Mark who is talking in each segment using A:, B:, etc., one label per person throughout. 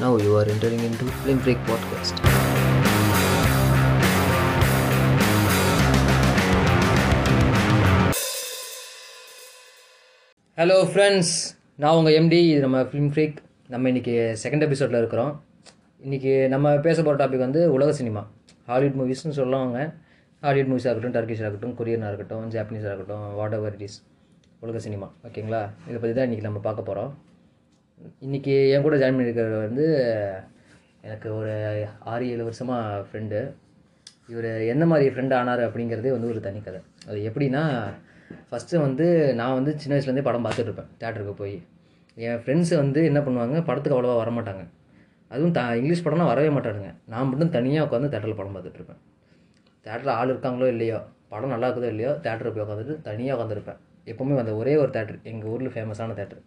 A: Now you are entering into Film Freak Podcast. Hello friends நான் உங்கள் empty இது நம்ம ஃபிலிம் ஃப்ரீக் நம்ம இன்றைக்கி செகண்ட் எபிசோடில் இருக்கிறோம். இன்றைக்கி நம்ம பேச போகிற டாபிக் வந்து உலக சினிமா ஹாலிவுட் மூவிஸ்னு சொல்லுவாங்க. ஹாலிவுட் மூவிஸாக இருக்கட்டும் டர்க்கிஷாக இருக்கட்டும் கொரியனாக இருக்கட்டும் ஜாப்பனீஸாக இருக்கட்டும் வாட் எவர் இட் இஸ் உலக சினிமா ஓகேங்களா இதை பற்றி தான் இன்றைக்கி நம்ம பார்க்க போகிறோம் இன்றைக்கி என் கூட ஜாயின் பண்ணியிருக்கிறவர் வந்து எனக்கு ஒரு ஆறு ஏழு வருஷமாக ஃப்ரெண்டு இவர் எந்த மாதிரி ஃப்ரெண்ட் ஆனார் அப்படிங்கிறதே வந்து ஒரு தனி கதை. அது எப்படின்னா ஃபஸ்ட்டு வந்து நான் வந்து சின்ன வயசுலேருந்தே படம் பார்த்துட்ருப்பேன் தேட்டருக்கு போய். என் ஃப்ரெண்ட்ஸு வந்து என்ன பண்ணுவாங்க படத்துக்கு அவ்வளோவா வரமாட்டாங்க. அதுவும் த இங்கிலீஷ் படம்லாம் வரவே மாட்டானுங்க. நான் மட்டும் தனியாக உட்காந்து தேட்டரில் படம் பார்த்துட்ருப்பேன் தேட்டரில் ஆள் இருக்காங்களோ இல்லையோ படம் நல்லா இருக்குதோ இல்லையோ தேட்டருக்கு போய் உட்காந்துட்டு தனியாக உட்காந்துருப்பேன் எப்போவுமே அந்த ஒரே ஒரு தேட்டர் எங்கள் ஊரில் ஃபேமஸான தேட்டர்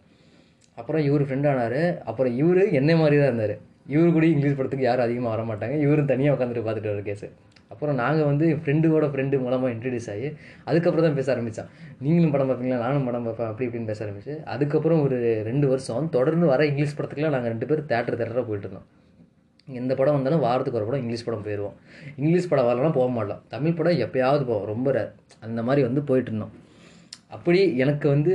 A: அப்புறம் இவர் ஃப்ரெண்ட் ஆனார். அப்புறம் இவர் என்னை மாதிரி தான் இருந்தார். இவரு கூட இங்கிலீஷ் படத்துக்கு யாரும் அதிகமாக வர மாட்டாங்க இவரும் தனியாக உட்காந்துட்டு பார்த்துட்டு வர கேஸு அப்புறம் நாங்கள் வந்து ஃப்ரெண்டுவோட ஃப்ரெண்டு மூலமாக இன்ட்ரடியூஸ் ஆகி அதுக்கப்புறம் தான் பேச ஆரம்பித்தான் நீங்களும் படம் பார்ப்பீங்களா? நானும் படம் பார்ப்பேன். அப்படி இப்படின்னு பேச ஆரம்பிச்சு. அதுக்கப்புறம் ஒரு ரெண்டு வருஷம் தொடர்ந்து வர இங்கிலீஷ் படத்துக்குலாம் நாங்கள் ரெண்டு பேரும் தேட்டர் தேட்டராக போயிட்டு இருந்தோம். எந்த படம் வந்தாலும் வாரத்துக்கு ஒரு படம் இங்கிலீஷ் படம் போயிடுவோம் இங்கிலீஷ் படம் வரலன்னா போக மாட்டோம். தமிழ் படம் எப்போயாவது போவோம். ரொம்ப ரேர் அந்த மாதிரி வந்து போயிட்டு இருந்தோம். அப்படி எனக்கு வந்து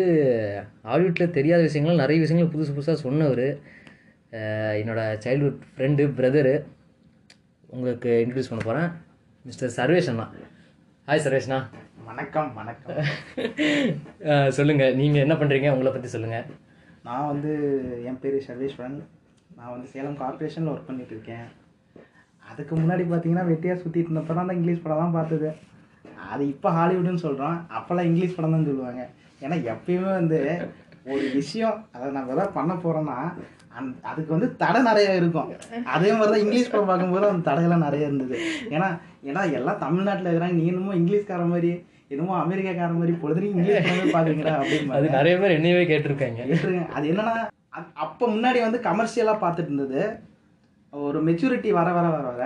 A: ஹாலிவுட்டில் தெரியாத விஷயங்கள் நிறைய விஷயங்கள் புதுசு புதுசாக சொன்னவர் என்னோடய சைல்ட்ஹுட் ஃப்ரெண்டு பிரதரு உங்களுக்கு இன்ட்ரடியூஸ் பண்ண போகிறேன் மிஸ்டர் சர்வேஷ் அண்ணா. ஹாய் சர்வேஷ்ண்ணா
B: வணக்கம் வணக்கம்.
A: சொல்லுங்கள் நீங்கள் என்ன பண்ணுறீங்க உங்களை பற்றி சொல்லுங்கள்
B: நான் வந்து என் பேர் சர்வேஸ்வரன் நான் வந்து சேலம் கார்ப்பரேஷனில் ஒர்க் பண்ணிட்டு இருக்கேன். அதுக்கு முன்னாடி பார்த்தீங்கன்னா வெட்டியாக சுற்றிட்டு இருந்தப்போ தான் இங்கிலீஷ் படம் தான் பார்த்தது. அது இப்போ ஹாலிவுட்னு சொல்கிறோம் அப்போல்லாம் இங்கிலீஷ் படம் தான் சொல்லுவாங்க. ஏன்னா எப்பயுமே வந்து ஒரு விஷயம் அதை நம்ம எதாவது பண்ண போகிறோன்னா அந் அதுக்கு வந்து தடை நிறைய இருக்கும். அதே மாதிரி தான் இங்கிலீஷ் படம் பார்க்கும்போது அந்த தடையெல்லாம் நிறைய இருந்தது. ஏன்னா ஏன்னா எல்லாம் தமிழ்நாட்டில் இருக்கிறாங்க. நீ என்னமோ இங்கிலீஷ்கார மாதிரி என்னமோ அமெரிக்காக்கார மாதிரி பொழுதுனையும் இங்கிலீஷ் படமே பார்க்குறீங்களா அப்படின்னு
A: அது நிறைய பேர் என்னையவே கேட்டிருக்காங்க.
B: கேட்டுருங்க அது என்னன்னா அப்ப முன்னாடி வந்து கமர்ஷியலா பார்த்துட்டு இருந்தது. ஒரு மெச்சூரிட்டி வர வர வர வர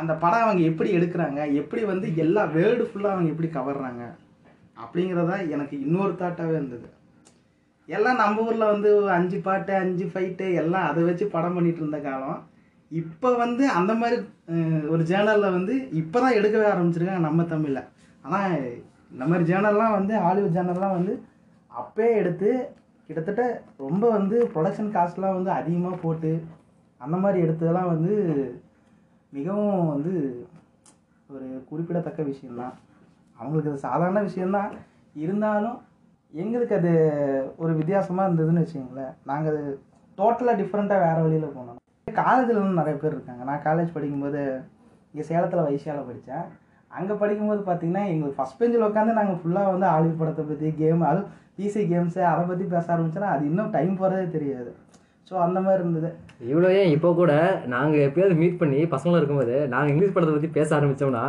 B: அந்த படம் அவங்க எப்படி எடுக்கிறாங்க எப்படி வந்து எல்லா வேர்டு ஃபுல்லாக அவங்க எப்படி கவர்றாங்க அப்படிங்கிறதா எனக்கு இன்னொரு தாட்டாகவே இருந்தது. எல்லாம் நம்ம ஊரில் வந்து அஞ்சு பாட்டு அஞ்சு ஃபைட்டு எல்லாம் அதை வச்சு படம் பண்ணிட்டு இருந்த காலம். இப்போ வந்து அந்த மாதிரி ஒரு ஜேர்னலில் வந்து இப்போ தான் எடுக்கவே ஆரம்பிச்சிருக்காங்க நம்ம தமிழில். ஆனால் இந்த மாதிரி ஜேர்னல்லாம் வந்து ஹாலிவுட் ஜேர்னல்லாம் வந்து அப்பயே எடுத்து கிட்டத்தட்ட ரொம்ப வந்து ப்ரொடக்ஷன் காஸ்ட்லாம் வந்து அதிகமாக போட்டு அந்த மாதிரி எடுத்ததெல்லாம் வந்து மிகவும் வந்து ஒரு குறிப்பிடத்தக்க விஷயந்தான் அவங்களுக்கு அது சாதாரண விஷயந்தான் இருந்தாலும் எங்களுக்கு அது ஒரு வித்தியாசமாக இருந்ததுன்னு வச்சுக்கோங்களேன். நாங்கள் அது டோட்டலாக டிஃப்ரெண்ட்டாக வேறு வழியில் போனோம். காலேஜில் நிறைய பேர் இருக்காங்க. நான் காலேஜ் படிக்கும்போது இங்கே சேலத்தில் வைசியாவில் படித்தேன் அங்கே படிக்கும்போது பார்த்தீங்கன்னா எங்களுக்கு ஃபஸ்ட் பெஞ்சில் உட்காந்து நாங்கள் ஃபுல்லாக வந்து ஆலிவுட் படத்தை பற்றி கேம் அது பிசி கேம்ஸு அதை பற்றி பேச ஆரம்பிச்சோன்னா அது இன்னும் டைம் போகிறதே தெரியாது. ஸோ அந்த மாதிரி இருந்தது.
A: இவ்வளோ ஏன் இப்போ கூட நாங்கள் எப்பயாவது மீட் பண்ணி பசங்களாம் இருக்கும்போது நாங்கள் இங்கிலீஷ் படத்தை பற்றி பேச ஆரம்பித்தோம்னா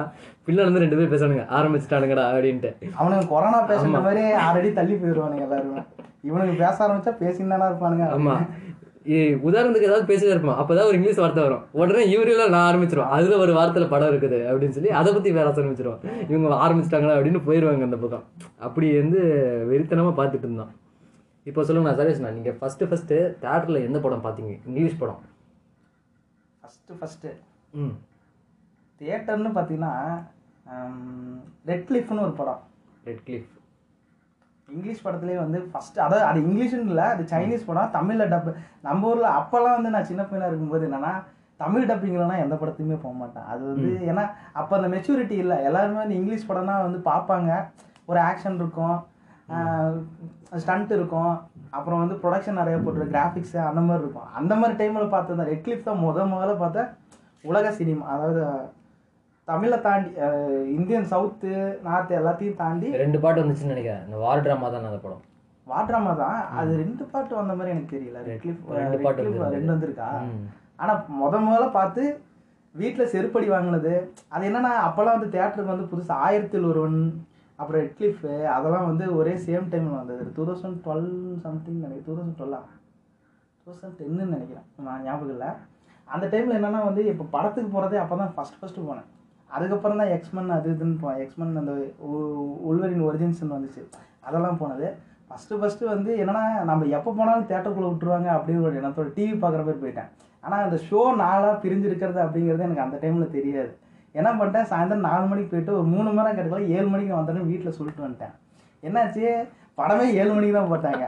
A: பிள்ளைல இருந்து ரெண்டு பேர் பேசணுங்க ஆரம்பிச்சிட்டானுங்கடா அப்படின்ட்டு.
B: அவனுங்க கொரோனா பேசுகிற மாதிரி ஆல்ரெடி தள்ளி போயிடுவானுங்க எல்லாருமே. இவனுக்கு பேச ஆரம்பிச்சா பேசின்னு இருப்பானுங்க.
A: ஆமாம் உதாரணத்துக்கு ஏதாவது பேசிட்டே இருப்போம். அப்பதான் ஒரு இங்கிலீஷ் வார்த்தை வரும். உடனே இவரெல்லாம் நான் ஆரம்பிச்சிருவோம் அதுல ஒரு வார்த்தையில படம் இருக்குது அப்படின்னு சொல்லி அதை பத்தி வேற ஆரம்பிச்சிருவோம். இவங்க ஆரம்பிச்சிட்டாங்களா அப்படின்னு போயிடுவாங்க அந்த பக்கம். அப்படி வந்து வெறித்தனமா பார்த்துட்டு இருந்தோம். இப்போ சொல்லுங்க நான் சரேஷ்ண்ணா நீங்க ஃபர்ஸ்ட் ஃபர்ஸ்ட் தேட்டர்ல எந்த படம் பார்த்தீங்க இங்கிலீஷ் படம்.
B: ஃபஸ்ட்டு ஃபஸ்ட்டு
A: ம்.
B: தியேட்டர்னு பார்த்தீங்கன்னா ரெட் கிளிஃப்னு ஒரு படம்.
A: ரெட் கிளிஃப்
B: இங்கிலீஷ் படத்துலேயே வந்து ஃபஸ்ட்டு அதாவது அது இங்கிலீஷ்னு இல்லை அது சைனீஸ் படம். தமிழில் டப்பு நம்ம ஊரில் அப்போல்லாம் வந்து நான் சின்ன பையனாக இருக்கும்போது என்னன்னா தமிழ் டப்பிங்லனா எந்த படத்தையுமே போக மாட்டேன். அது வந்து ஏன்னா அப்போ அந்த மெச்சூரிட்டி இல்லை. எல்லாருமே வந்து இங்கிலீஷ் படம்னா வந்து பார்ப்பாங்க ஒரு ஆக்ஷன் இருக்கும். ஸ்டண்ட் இருக்கும். அப்புறம் வந்து ப்ரொடக்ஷன் நிறைய போட்டு கிராஃபிக்ஸு அந்த மாதிரி இருக்கும். அந்த மாதிரி டைமில் பார்த்தது தான். ரெட் கிளிஃப் தான் முத முதல்ல பார்த்தா உலக சினிமா அதாவது தமிழை தாண்டி இந்தியன் சவுத்து நார்த் எல்லாத்தையும் தாண்டி
A: ரெண்டு பாட்டு வந்துச்சுன்னு நினைக்கிறேன். இந்த வார் ட்ராமா தான் அந்த படம்?
B: வாட்ராமா தான். அது ரெண்டு பாட்டு வந்த மாதிரி எனக்கு தெரியல. ரெட் கிளிஃப்
A: ரெண்டு பாட்டு.
B: ரெண்டு வந்திருக்கா?
A: ம்.
B: ஆனா முத முதல்ல பார்த்து வீட்டில் செருப்படி வாங்கினது. அது என்னன்னா அப்போல்லாம் வந்து தேட்டருக்கு வந்து புதுசு ஆயிரத்தில் ஒருவன் அப்புறம் எட்லிஃபு அதெல்லாம் வந்து ஒரே சேம் டைமில் வந்தது. டூ தௌசண்ட் டுவெல் சம்திங் நினைக்கிறேன். டூ தௌசண்ட் டுவெல்லா டூ தௌசண்ட் டென்னு நினைக்கிறேன். நான் ஞாபகம் இல்லை. அந்த டைமில் என்னன்னா வந்து இப்போ படத்துக்கு போகிறதே அப்போ தான் ஃபஸ்ட் ஃபஸ்ட்டு போனேன். அதுக்கப்புறம் தான் எக்ஸ்மன் அது இதுன்னு போனேன் எக்ஸ்மன் அந்த உள்வரின் ஒரிஜின்ஸ்னு வந்துச்சு. அதெல்லாம் போனது. ஃபஸ்ட்டு ஃபஸ்ட்டு வந்து என்னன்னா நம்ம எப்போ போனாலும் தேட்டருக்குள்ளே விட்டுருவாங்க அப்படிங்கிற ஒரு எண்ணத்தோட டிவி பார்க்குற மாதிரி போயிட்டேன். ஆனால் அந்த ஷோ நாளாக பிரிஞ்சிருக்கிறது அப்படிங்கிறது எனக்கு அந்த டைமில் தெரியாது. என்ன பண்ணிட்டேன்? சாயந்தரம் நாலு மணிக்கு போயிட்டு ஒரு மூணு மணி நேரம் கிடைக்கல ஏழு மணிக்கு வந்தோடனே வீட்டில் சொல்லிட்டு வந்துட்டேன். என்னாச்சு? படமே ஏழு மணிக்கு தான் போட்டாங்க.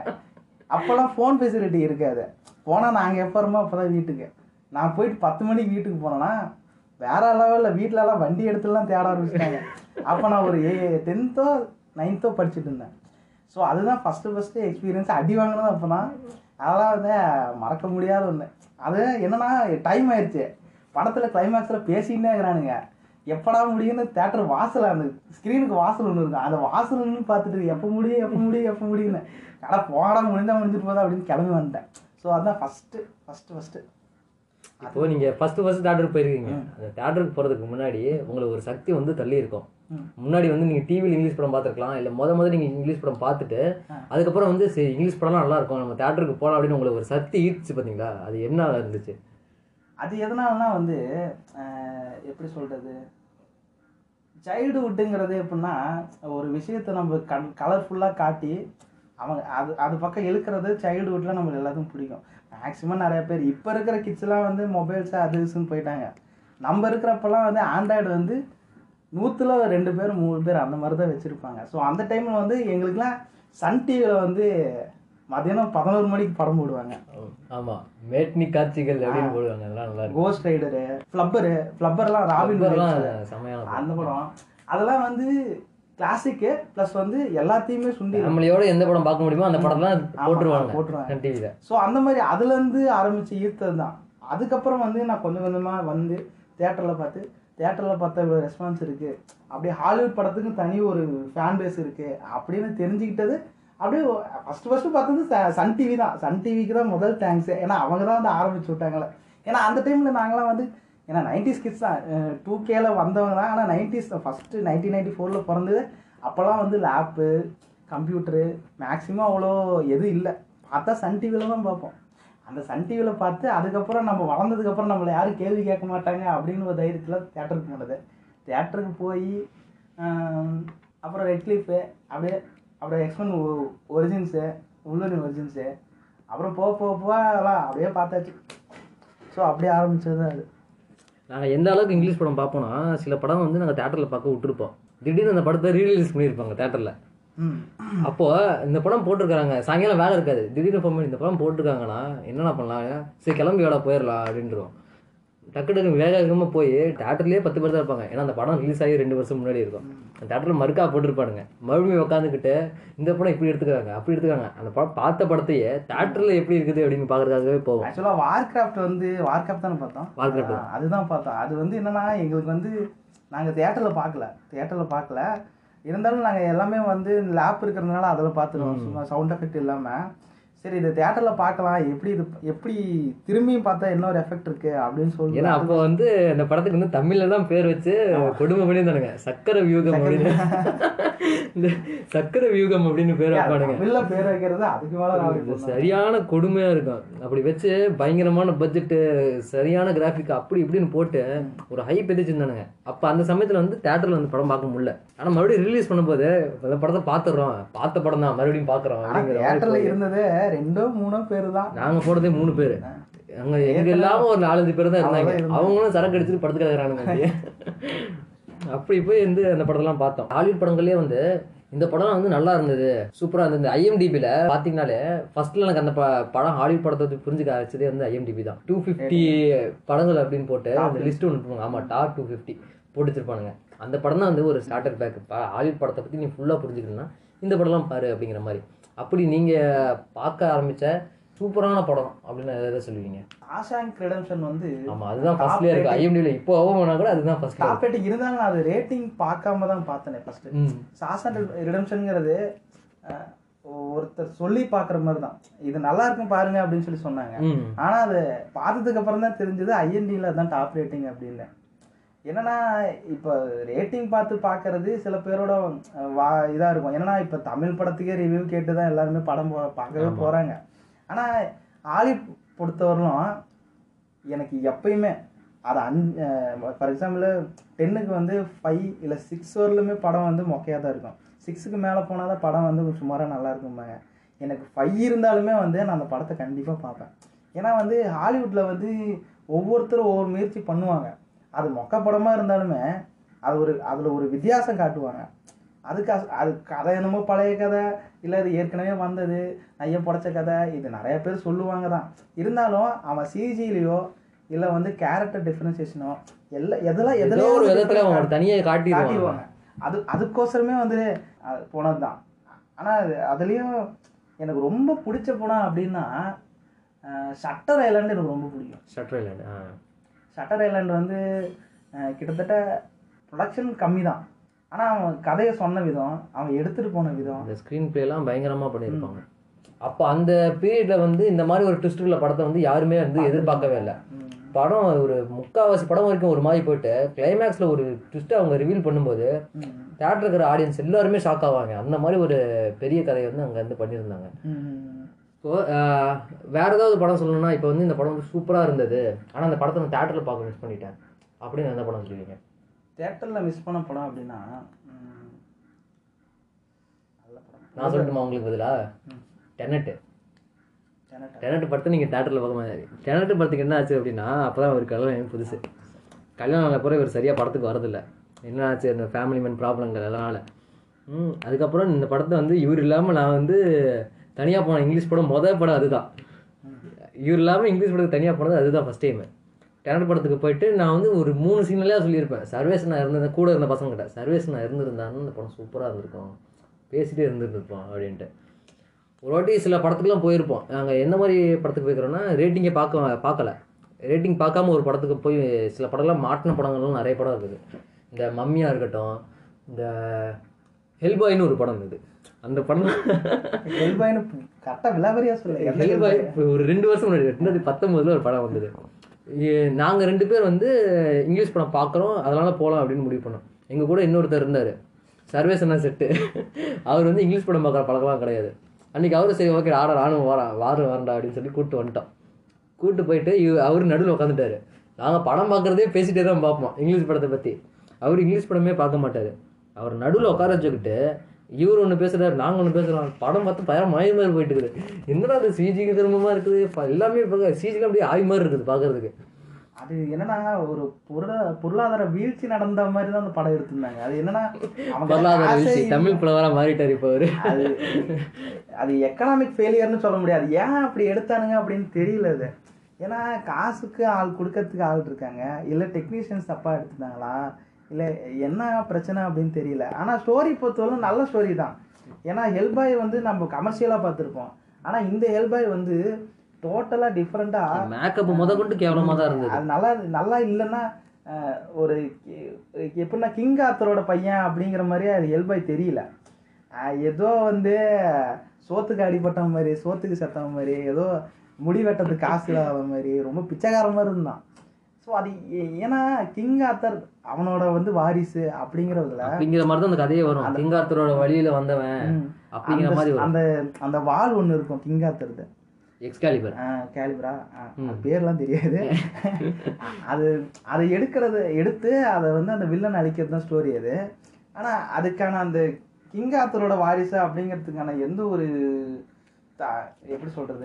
B: அப்போல்லாம் ஃபோன் ஃபெசிலிட்டி இருக்காது. போனால் நாங்கள் எப்போ வருமோ அப்போ தான் வீட்டுக்கு. நான் போயிட்டு பத்து மணிக்கு வீட்டுக்கு போனேன்னா வேற லெவலில் வீட்டிலலாம் வண்டி எடுத்துலாம் தேட ஆரம்பிச்சிட்டாங்க. அப்போ நான் ஒரு ஏ டென்த்தோ நைன்த்தோ படிச்சுட்டு இருந்தேன். ஸோ அதுதான் ஃபஸ்ட்டு ஃபஸ்ட்டு எக்ஸ்பீரியன்ஸ் அடி வாங்கினது அப்போ தான் அதெல்லாம் வந்து மறக்க முடியாத ஒன்று அது என்னென்னா டைம் ஆயிடுச்சு படத்தில் கிளைமேக்ஸில் பேசிக்கிட்டே இருக்கிறானுங்க. எப்படா முடியும்னு தேட்டர் வாசல் அந்த ஸ்க்ரீனுக்கு வாசல் ஒன்று இருக்கும். அந்த வாசல் பார்த்துட்டு எப்போ முடியும் எப்போ முடியும் எப்போ முடியும்னு கடை போடா முடிஞ்சா முடிஞ்சிட்டு போதா அப்படின்னு கிளம்பி வந்துட்டேன். ஸோ அதுதான் ஃபஸ்ட்டு ஃபஸ்ட்டு ஃபஸ்ட்டு
A: இப்போ நீங்க ஃபர்ஸ்ட் ஃபர்ஸ்ட் தேட்டருக்கு போயிருக்கீங்க. அந்த தேட்டருக்கு போறதுக்கு முன்னாடி உங்களுக்கு ஒரு சக்தி வந்து தள்ளி இருக்கும். முன்னாடி வந்து நீங்க டிவியில் இங்கிலீஷ் படம் பார்த்துருக்கலாம். இல்ல முத முத நீங்க இங்கிலீஷ் படம் பார்த்துட்டு அதுக்கப்புறம் வந்து சரி இங்கிலீஷ் படம்லாம் நல்லா இருக்கும். நம்ம தேட்டருக்கு போகலாம் அப்படின்னு உங்களுக்கு ஒரு சக்தி ஈர்த்துச்சு பாத்தீங்களா அது என்ன இருந்துச்சு?
B: அது எதனாலனா வந்து எப்படி சொல்றது? சைல்டுஹுட்டுங்கிறது எப்படின்னா ஒரு விஷயத்தை நம்ம கண் கலர்ஃபுல்லாக காட்டி அவங்க அது அது பக்கம் இழுக்கிறது சைல்டுஹுட்டில் நம்மளுக்கு எல்லாத்துக்கும் பிடிக்கும். மேக்ஸிமம் நிறைய பேர் இப்போ இருக்கிற கிட்ஸ்லாம் வந்து மொபைல்ஸ் அது இதுன்னு போயிட்டாங்க. நம்ம இருக்கிறப்பெல்லாம் வந்து ஆண்ட்ராய்டு வந்து நூற்றுல ரெண்டு பேர் மூணு பேர் அந்த மாதிரி தான் வச்சுருப்பாங்க. ஸோ அந்த டைமில் வந்து எங்களுக்குலாம் சன் டிவியில் வந்து மதியானம் பதினோரு மணிக்கு படம் போடுவாங்க.
A: ஆமா மேட்னி காட்சிகள் அப்படின்னு போடுவாங்க அதெல்லாம் நல்லா
B: கோஸ்ட் ரைடரு ஃப்ளப்பரு ஃப்ளப்பர்லாம் ராபின்.
A: செமையான படம்.
B: அந்த படம். அதெல்லாம் வந்து கிளாசிக்கு ப்ளஸ் வந்து எல்லாத்தையுமே சுண்டி
A: ஃபேமிலியோட எந்த படம் பார்க்க முடியுமோ அந்த படம்லாம்
B: ஆமா,
A: போட்டுருவாங்க
B: போட்டுருவாங்க.
A: டிவியில
B: ஸோ அந்த மாதிரி அதுலேருந்து ஆரம்பிச்சு ஈர்த்தது தான். அதுக்கப்புறம் வந்து நான் கொஞ்சம் கொஞ்சமாக வந்து தேட்டரில் பார்த்து தேட்டரில் பார்த்த இவ்வளோ ரெஸ்பான்ஸ் இருக்குது அப்படியே ஹாலிவுட் படத்துக்கு தனி ஒரு ஃபேன் பேஸ் இருக்குது அப்படின்னு தெரிஞ்சுக்கிட்டது அப்படியே ஃபஸ்ட்டு ஃபஸ்ட்டு பார்த்தது ச- சன் டிவி தான். சன் டிவிக்கு தான் முதல் தேங்க்ஸ் ஏன்னா அவங்க தான் வந்து ஆரம்பிச்சு விட்டாங்களே. ஏன்னா அந்த டைமில் நாங்களாம் வந்து ஏன்னா நைன்டிஸ் கிட்ஸ் தான். டூ கேல வந்தவங்க தான். ஆனால் நைன்டிஸ் ஃபஸ்ட்டு நைன்டீன் நைன்டி ஃபோரில் பிறந்தது. அப்போல்லாம் வந்து லேப்பு கம்ப்யூட்டரு மேக்ஸிமம் அவ்வளோ எதுவும் இல்லை. பார்த்தா சன் டிவியில் தான் பார்ப்போம். அந்த சன் டிவியில் பார்த்து அதுக்கப்புறம் நம்ம வளர்ந்ததுக்கப்புறம் நம்மளை யாரும் கேள்வி கேட்க மாட்டாங்க அப்படின்னு ஒரு தைரியத்தில் தேட்டருக்கு போனது. தேட்டருக்கு போய் அப்புறம் ரெட்லீஃபு அப்படியே அப்புறம் எக்ஸ்மன் ஒரிஜின்ஸு உள்ளூரின் ஒரிஜின்ஸு அப்புறம் போக போக போக அதெல்லாம் அப்படியே பார்த்தாச்சு. ஸோ அப்படியே ஆரம்பிச்சது தான் அது.
A: நாங்கள் எந்த அளவுக்கு இங்கிலீஷ் படம் பார்ப்போம்னா சில படம் வந்து நாங்கள் தேட்டரில் பார்க்க விட்டுருப்போம். திடீர்னு அந்த படத்தை ரீலீஸ் பண்ணியிருப்பாங்க தேட்டரில்
B: ம்.
A: அப்போ இந்த படம் போட்டிருக்காங்க. சாயங்காலம் வேலை இருக்காது. திடீர்னு ஃபோன் பண்ணி இந்த படம் போட்டிருக்காங்கன்னா என்னென்ன பண்ணலாம் சரி கிளம்பி வேலை போயிடலாம் அப்படின்றோம் டக்கு டக்கு வேக வேகமாக போய் தேட்டர்லேயே பத்து பேர் தான் இருப்பாங்க. ஏன்னா அந்த படம் ரிலீஸ் ஆகி ரெண்டு வருஷம் முன்னாடி இருக்கும். அந்த தேட்டரில் மறுக்கா போட்டிருப்பானுங்க. மறுபடியும் உட்காந்துக்கிட்டு இந்த படம் இப்படி எடுத்துக்கிறாங்க அப்படி எடுத்துக்காங்க அந்த படம் பார்த்த படத்தையே தேட்டரில் எப்படி இருக்குது அப்படின்னு பார்க்கறதுக்காகவே போவோம்
B: ஆக்சுவலாக வார்கிராஃப்ட் வந்து வார்கிராஃப்ட் தானே பார்த்தோம். ஆ, அதுதான் பார்த்தோம். அது வந்து என்னன்னா எங்களுக்கு வந்து நாங்கள் தேட்டரில் பார்க்கல. தேட்டரில் பார்க்கல. இருந்தாலும் நாங்கள் எல்லாமே வந்து லேப் இருக்கிறதுனால அதில் பார்த்துருவோம். சும்மா சவுண்ட் எஃபெக்ட் இல்லாமல் சரி இது தேட்டரில் பார்க்கலாம். எப்படி இது எப்படி திரும்பியும் பார்த்தா என்ன ஒரு எஃபெக்ட் இருக்கு அப்படின்னு சொல்லி
A: ஏன்னா அப்போ வந்து அந்த படத்துக்கு வந்து தமிழ்ல தான் பேர் வச்சு கொடுமை பண்ணியிருந்தானுங்க. சக்கர வியூகம் அப்படின்னு. இந்த சக்கர வியூகம் அப்படின்னு பேர் வைப்பானுங்க.
B: தமிழ்ல பேர் வைக்கிறது அதுக்கு மேலே
A: சரியான கொடுமையா இருக்கும். அப்படி வச்சு பயங்கரமான பட்ஜெட்டு சரியான கிராஃபிக் அப்படி இப்படின்னு போட்டு ஒரு ஹைப் எதிர்ச்சிருந்தானுங்க அப்ப அந்த சமயத்துல வந்து தேட்டர்ல வந்து படம் பார்க்க முடியல. ஆனா மறுபடியும் ரிலீஸ் பண்ணும்போது அந்த படத்தை பாத்துறோம் பார்த்த படம் தான் மறுபடியும் பாக்குறோம் அப்படிங்கிற
B: இருந்தது ரெண்டோ மூணோ பேர் தான்
A: நாங்க போனதே மூணு பேர். அங்க எங்க இல்லாம ஒரு நாலஞ்சு பேர் தான் இருந்தாங்க. அவங்களும் சரக்கு அடிச்சுட்டு படுத்து கிடக்குறானுங்க. அப்படி போய் வந்து அந்த படத்தெல்லாம் பார்த்தோம். ஹாலிவுட் படங்களே வந்து இந்த படம் வந்து நல்லா இருந்தது. சூப்பரா இருந்தது. இந்த ஐஎம்டிபில பாத்தீங்கன்னாலே ஃபர்ஸ்ட்ல எனக்கு அந்த படம் ஹாலிவுட் படத்தை புரிஞ்சுக்க ஆரம்பிச்சதே வந்து ஐஎம்டிபி தான். டூ ஃபிஃப்டி படங்கள் அப்படின்னு போட்டு அந்த லிஸ்ட் ஒன்று போவாங்க ஆமா டாப் டூ ஃபிஃப்டி போட்டு வச்சிருப்பானுங்க. அந்த படம் தான் வந்து ஒரு ஸ்டார்டர் பேக் ஹாலிவுட் படத்தை பத்தி நீ ஃபுல்லா புரிஞ்சுக்கணும்னா இந்த படம்லாம் பாரு அப்படிங்கிற மாதிரி. அப்படி நீங்க பார்க்க ஆரம்பிச்ச சூப்பரான படம் அப்படின்னு எதை சொல்லுவீங்க?
B: ஆஷாங்க் ரெடம்ஷன் வந்து
A: ஆமா அதுதான் ஃபர்ஸ்ட்லயே இருக்கு. ஐஎம்டில இப்போ ஓவனா கூட அதுதான் ஃபர்ஸ்ட்ல
B: டாப் ரேட்டிங் இருந்தாலும் நான் அது ரேட்டிங் பார்க்காம தான் பார்த்தேனே ஃபர்ஸ்ட்
A: ம்.
B: சாசன் ரிடம்ஷனுங்கிறது ஒருத்தர் சொல்லி பார்க்குற மாதிரி தான். இது நல்லா இருக்கும் பாருங்க அப்படின்னு சொல்லி சொன்னாங்க.
A: ம்.
B: ஆனால் அது பார்த்ததுக்கு அப்புறம் தான் தெரிஞ்சது ஐஎன்டியில் தான் டாப் ரேட்டிங் அப்படின்னு. என்னன்னா இப்போ ரேட்டிங் பார்த்து பார்க்கறது சில பேரோட வா இதாக இருக்கும். என்னன்னா இப்போ தமிழ் படத்துக்கே ரிவ்யூ கேட்டு தான் எல்லாருமே படம் போ- பார்க்கவே போகிறாங்க ஆனால் ஆலி பொறுத்தவரையிலும் எனக்கு எப்பயுமே அது அன் ஃபார் எக்ஸாம்பிள் டென்னுக்கு வந்து ஃபைவ் இல்லை சிக்ஸ் வரலுமே படம் வந்து மொக்கையாக தான் இருக்கும் சிக்ஸுக்கு மேலே போனால் தான் படம் வந்து சுமாராக நல்லா இருக்கும்பாங்க. எனக்கு ஃபை இருந்தாலுமே வந்து நான் அந்த படத்தை கண்டிப்பாக பார்ப்பேன். ஏன்னா வந்து ஹாலிவுட்டில் வந்து ஒவ்வொருத்தரும் ஒவ்வொரு முயற்சி பண்ணுவாங்க. அது மொக்க படமாக இருந்தாலுமே அது ஒரு அதில் ஒரு வித்தியாசம் காட்டுவாங்க. அதுக்கு அது கதை என்னமோ பழைய கதை இல்லை அது ஏற்கனவே வந்தது ஐயன் புடைச்ச கதை இது நிறைய பேர் சொல்லுவாங்க தான் இருந்தாலும் அவன் சிஜிலேயோ இல்லை வந்து கேரக்டர் டிஃப்ரென்சியேஷனோ எல்லாம் எதெல்லாம் எதுலையோ
A: ஒரு விதத்துல தனியாக காட்டிடுவாங்க
B: காட்டிடுவாங்க. அது அதுக்கோசரமே வந்து போனது தான் ஆனால் அதுலேயும் எனக்கு ரொம்ப பிடிச்ச படம் அப்படின்னா ஷட்டர் ஐலாண்டு எனக்கு ரொம்ப பிடிக்கும்.
A: ஷட்டர் ஆ.
B: ஷட்டர் ஐலாண்டு வந்து கிட்டத்தட்ட ப்ரொடக்ஷன் கம்மி தான் ஆனால் அவன் கதையை சொன்ன விதம் அவன் எடுத்துகிட்டு போன விதம்.
A: அந்த ஸ்க்ரீன் பிளேலாம் பயங்கரமாக பண்ணியிருப்பாங்க. அப்போ அந்த பீரியடில் வந்து இந்த மாதிரி ஒரு twist உள்ள படத்தை வந்து யாருமே வந்து எதிர்பார்க்கவே இல்லை. படம் ஒரு முக்காவாசி படம் வரைக்கும் ஒரு மாதிரி போயிட்டு கிளைமேக்ஸில் ஒரு ட்விஸ்ட்டை அவங்க ரிவீல் பண்ணும்போது. தேட்டர் இருக்கிற ஆடியன்ஸ் எல்லாருமே ஷாக் ஆவாங்க. அந்த மாதிரி ஒரு பெரிய கதையை வந்து அங்கே வந்து பண்ணியிருந்தாங்க. ஸோ வேற ஏதாவது படம் சொல்லணும்னா இப்போ வந்து இந்த படம் வந்து சூப்பராக இருந்தது. ஆனால் அந்த படத்தை நான் தேட்டரில் பார்க்க மிஸ் பண்ணிட்டேன். அப்படின்னு எந்த படம் சொல்லுவீங்க?
B: தேட்டரில் மிஸ் பண்ண படம் அப்படின்னா
A: நான் சொல்லட்டுமா உங்களுக்கு பதிலா? டெனட்டு
B: ஜனட்டா.
A: டெனட் படத்தை நீங்கள் தேட்டரில் பார்க்க மாதிரி டெனட் படத்துக்கு என்ன ஆச்சு அப்படின்னா அப்போ தான் ஒரு கல்யாணம் புதுசு. கல்யாணம் ஆன பிறகு இவர் சரியாக படத்துக்கு வரதில்லை. என்ன ஆச்சு? இந்த ஃபேமிலி மேன் ப்ராப்ளங்கள் அதனால். அதுக்கப்புறம் இந்த படத்தை வந்து இவர் இல்லாமல் நான் வந்து தனியாக போன இங்கிலீஷ் படம் மொதல் படம் அதுதான். இவர் இல்லாமல் இங்கிலீஷ் படத்துக்கு தனியாக போனது அதுதான் ஃபஸ்ட் டைமு டெனட் படத்துக்கு போயிட்டு நான் வந்து ஒரு மூணு சீன்லேயே சொல்லியிருப்பேன். சர்வேஸ் நான் இருந்தேன் கூட இருந்த பசங்க கிட்ட சர்வேஸ் நான் இருந்திருந்தான்னு இந்த படம் சூப்பராக இருந்திருக்கும். பேசிகிட்டே இருந்துருப்போம் அப்படின்ட்டு. ஒரு வாட்டி சில படத்துக்குலாம் போயிருப்போம். நாங்கள் எந்த மாதிரி படத்துக்கு போய்க்கிறோன்னா ரேட்டிங்கே பார்க்க பார்க்கல. ரேட்டிங் பார்க்காம ஒரு படத்துக்கு போய் சில படம்லாம் மாட்டின படங்கள்லாம் நிறைய படம் இருக்குது. இந்த மம்மியாக இருக்கட்டும் இந்த ஹெல்பாயின்னு ஒரு படம் இருக்குது. அந்த படம்
B: ஹெல்பாய்னு கரெக்டாக விலாவரியா சொல்லு. எந்த
A: ஹெல்பாய் இப்போ ஒரு ரெண்டு வருஷம் முன்னாடி ரெண்டாயிரத்தி பத்தொம்போதில் ஒரு படம் வந்தது. நாங்கள் ரெண்டு பேர் வந்து இங்கிலீஷ் படம் பார்க்குறோம் அதனால போகலாம் அப்படின்னு முடிவு பண்ணோம். எங்கள் கூட இன்னொருத்தர் இருந்தார். சர்வேசனா செட்டு. அவர் வந்து இங்கிலீஷ் படம் பார்க்குற பழக்கம்லாம் கிடையாது. அன்றைக்கி அவரும் சரி ஓகே ஆடா நானும் வரேன் வாரம் வரண்டா அப்படின்னு சொல்லி கூப்பிட்டு வந்துட்டோம். கூப்பிட்டு போயிட்டு அவர் நடுவில் உட்காந்துட்டாரு நாங்கள் படம் பார்க்குறதே பேசிட்டே தான் பார்ப்போம் இங்கிலீஷ் படத்தை பற்றி அவர் இங்கிலீஷ் படமே பார்க்க மாட்டார். அவர் நடுவில் உட்கார வச்சுக்கிட்டு இவர் ஒன்று பேசுகிறாரு நாங்கள் ஒன்று பேசுகிறோம் படம் பார்த்து பயம் மாய மாதிரி போயிட்டு இருக்குது என்னடா அது சிஜிக்கு திரும்பமாக இருக்குது? ப- எல்லாமே இப்போ சிஜிக்கு அப்படியே ஆய் மாதிரி இருக்குது பார்க்கறதுக்கு
B: அது என்னன்னா ஒரு பொருளா பொருளாதார வீழ்ச்சி நடந்த மாதிரி தான் அந்த படம் எடுத்திருந்தாங்க. அது என்னன்னா
A: பொருளாதார வீழ்ச்சி. தமிழ் புலவராக மாறிட்டார் இப்போ அவர்.
B: அது அது எக்கனாமிக் ஃபெயிலியர்னு சொல்ல முடியாது. ஏன் அப்படி எடுத்தானுங்க அப்படின்னு தெரியல அது. ஏன்னா காசுக்கு ஆள் கொடுக்கறதுக்கு ஆள் இருக்காங்க. இல்லை டெக்னீஷியன்ஸ் தப்பாக எடுத்துட்டாங்களா? இல்லை என்ன பிரச்சனை அப்படின்னு தெரியல. ஆனால் ஸ்டோரி பொறுத்தவரை நல்ல ஸ்டோரி தான். ஏன்னா ஹெல்பாய் வந்து நம்ம கமர்ஷியலாக பார்த்துருப்போம். ஆனால் இந்த ஹெல்பாய் வந்து டோட்டலாக டிஃப்ரெண்ட்டாக
A: மேக்கப் முத கொண்டு கேவலமாக தான் இருந்தது.
B: அது நல்லா நல்லா இல்லைன்னா ஒரு எப்படின்னா கிங் ஆத்தரோட பையன் அப்படிங்கிற மாதிரியே அது எல்பாய் தெரியல. ஏதோ வந்து சோத்துக்கு அடிபட்ட மாதிரி சோத்துக்கு செத்த மாதிரி ஏதோ முடி வெட்டத்துக்கு காசு இல்லாத மாதிரி ரொம்ப பிச்சைக்கார மாதிரி இருந்தான். ஸோ அது ஏன்னா கிங் ஆத்தர் அவனோட வந்து வாரிசு அப்படிங்கிறதுல
A: அப்படிங்கிற மாதிரி தான் அந்த கதையே வரும். கிங்காத்தரோட வழியில வந்தவன் அப்படிங்கிற மாதிரி
B: அந்த அந்த வால் ஒன்று இருக்கும் கிங் ஆத்தருது
A: எக்ஸ்காலிபர்
B: கேலிபரா பேர்லாம் தெரியாது. அது அதை எடுக்கிறது எடுத்து அதை வந்து அந்த வில்லன் அழிக்கிறது தான் ஸ்டோரி அது. ஆனா அதுக்கான அந்த கிங் ஆத்தரோட வாரிசு அப்படிங்கிறதுக்கான எந்த ஒரு எப்படி சொல்றது?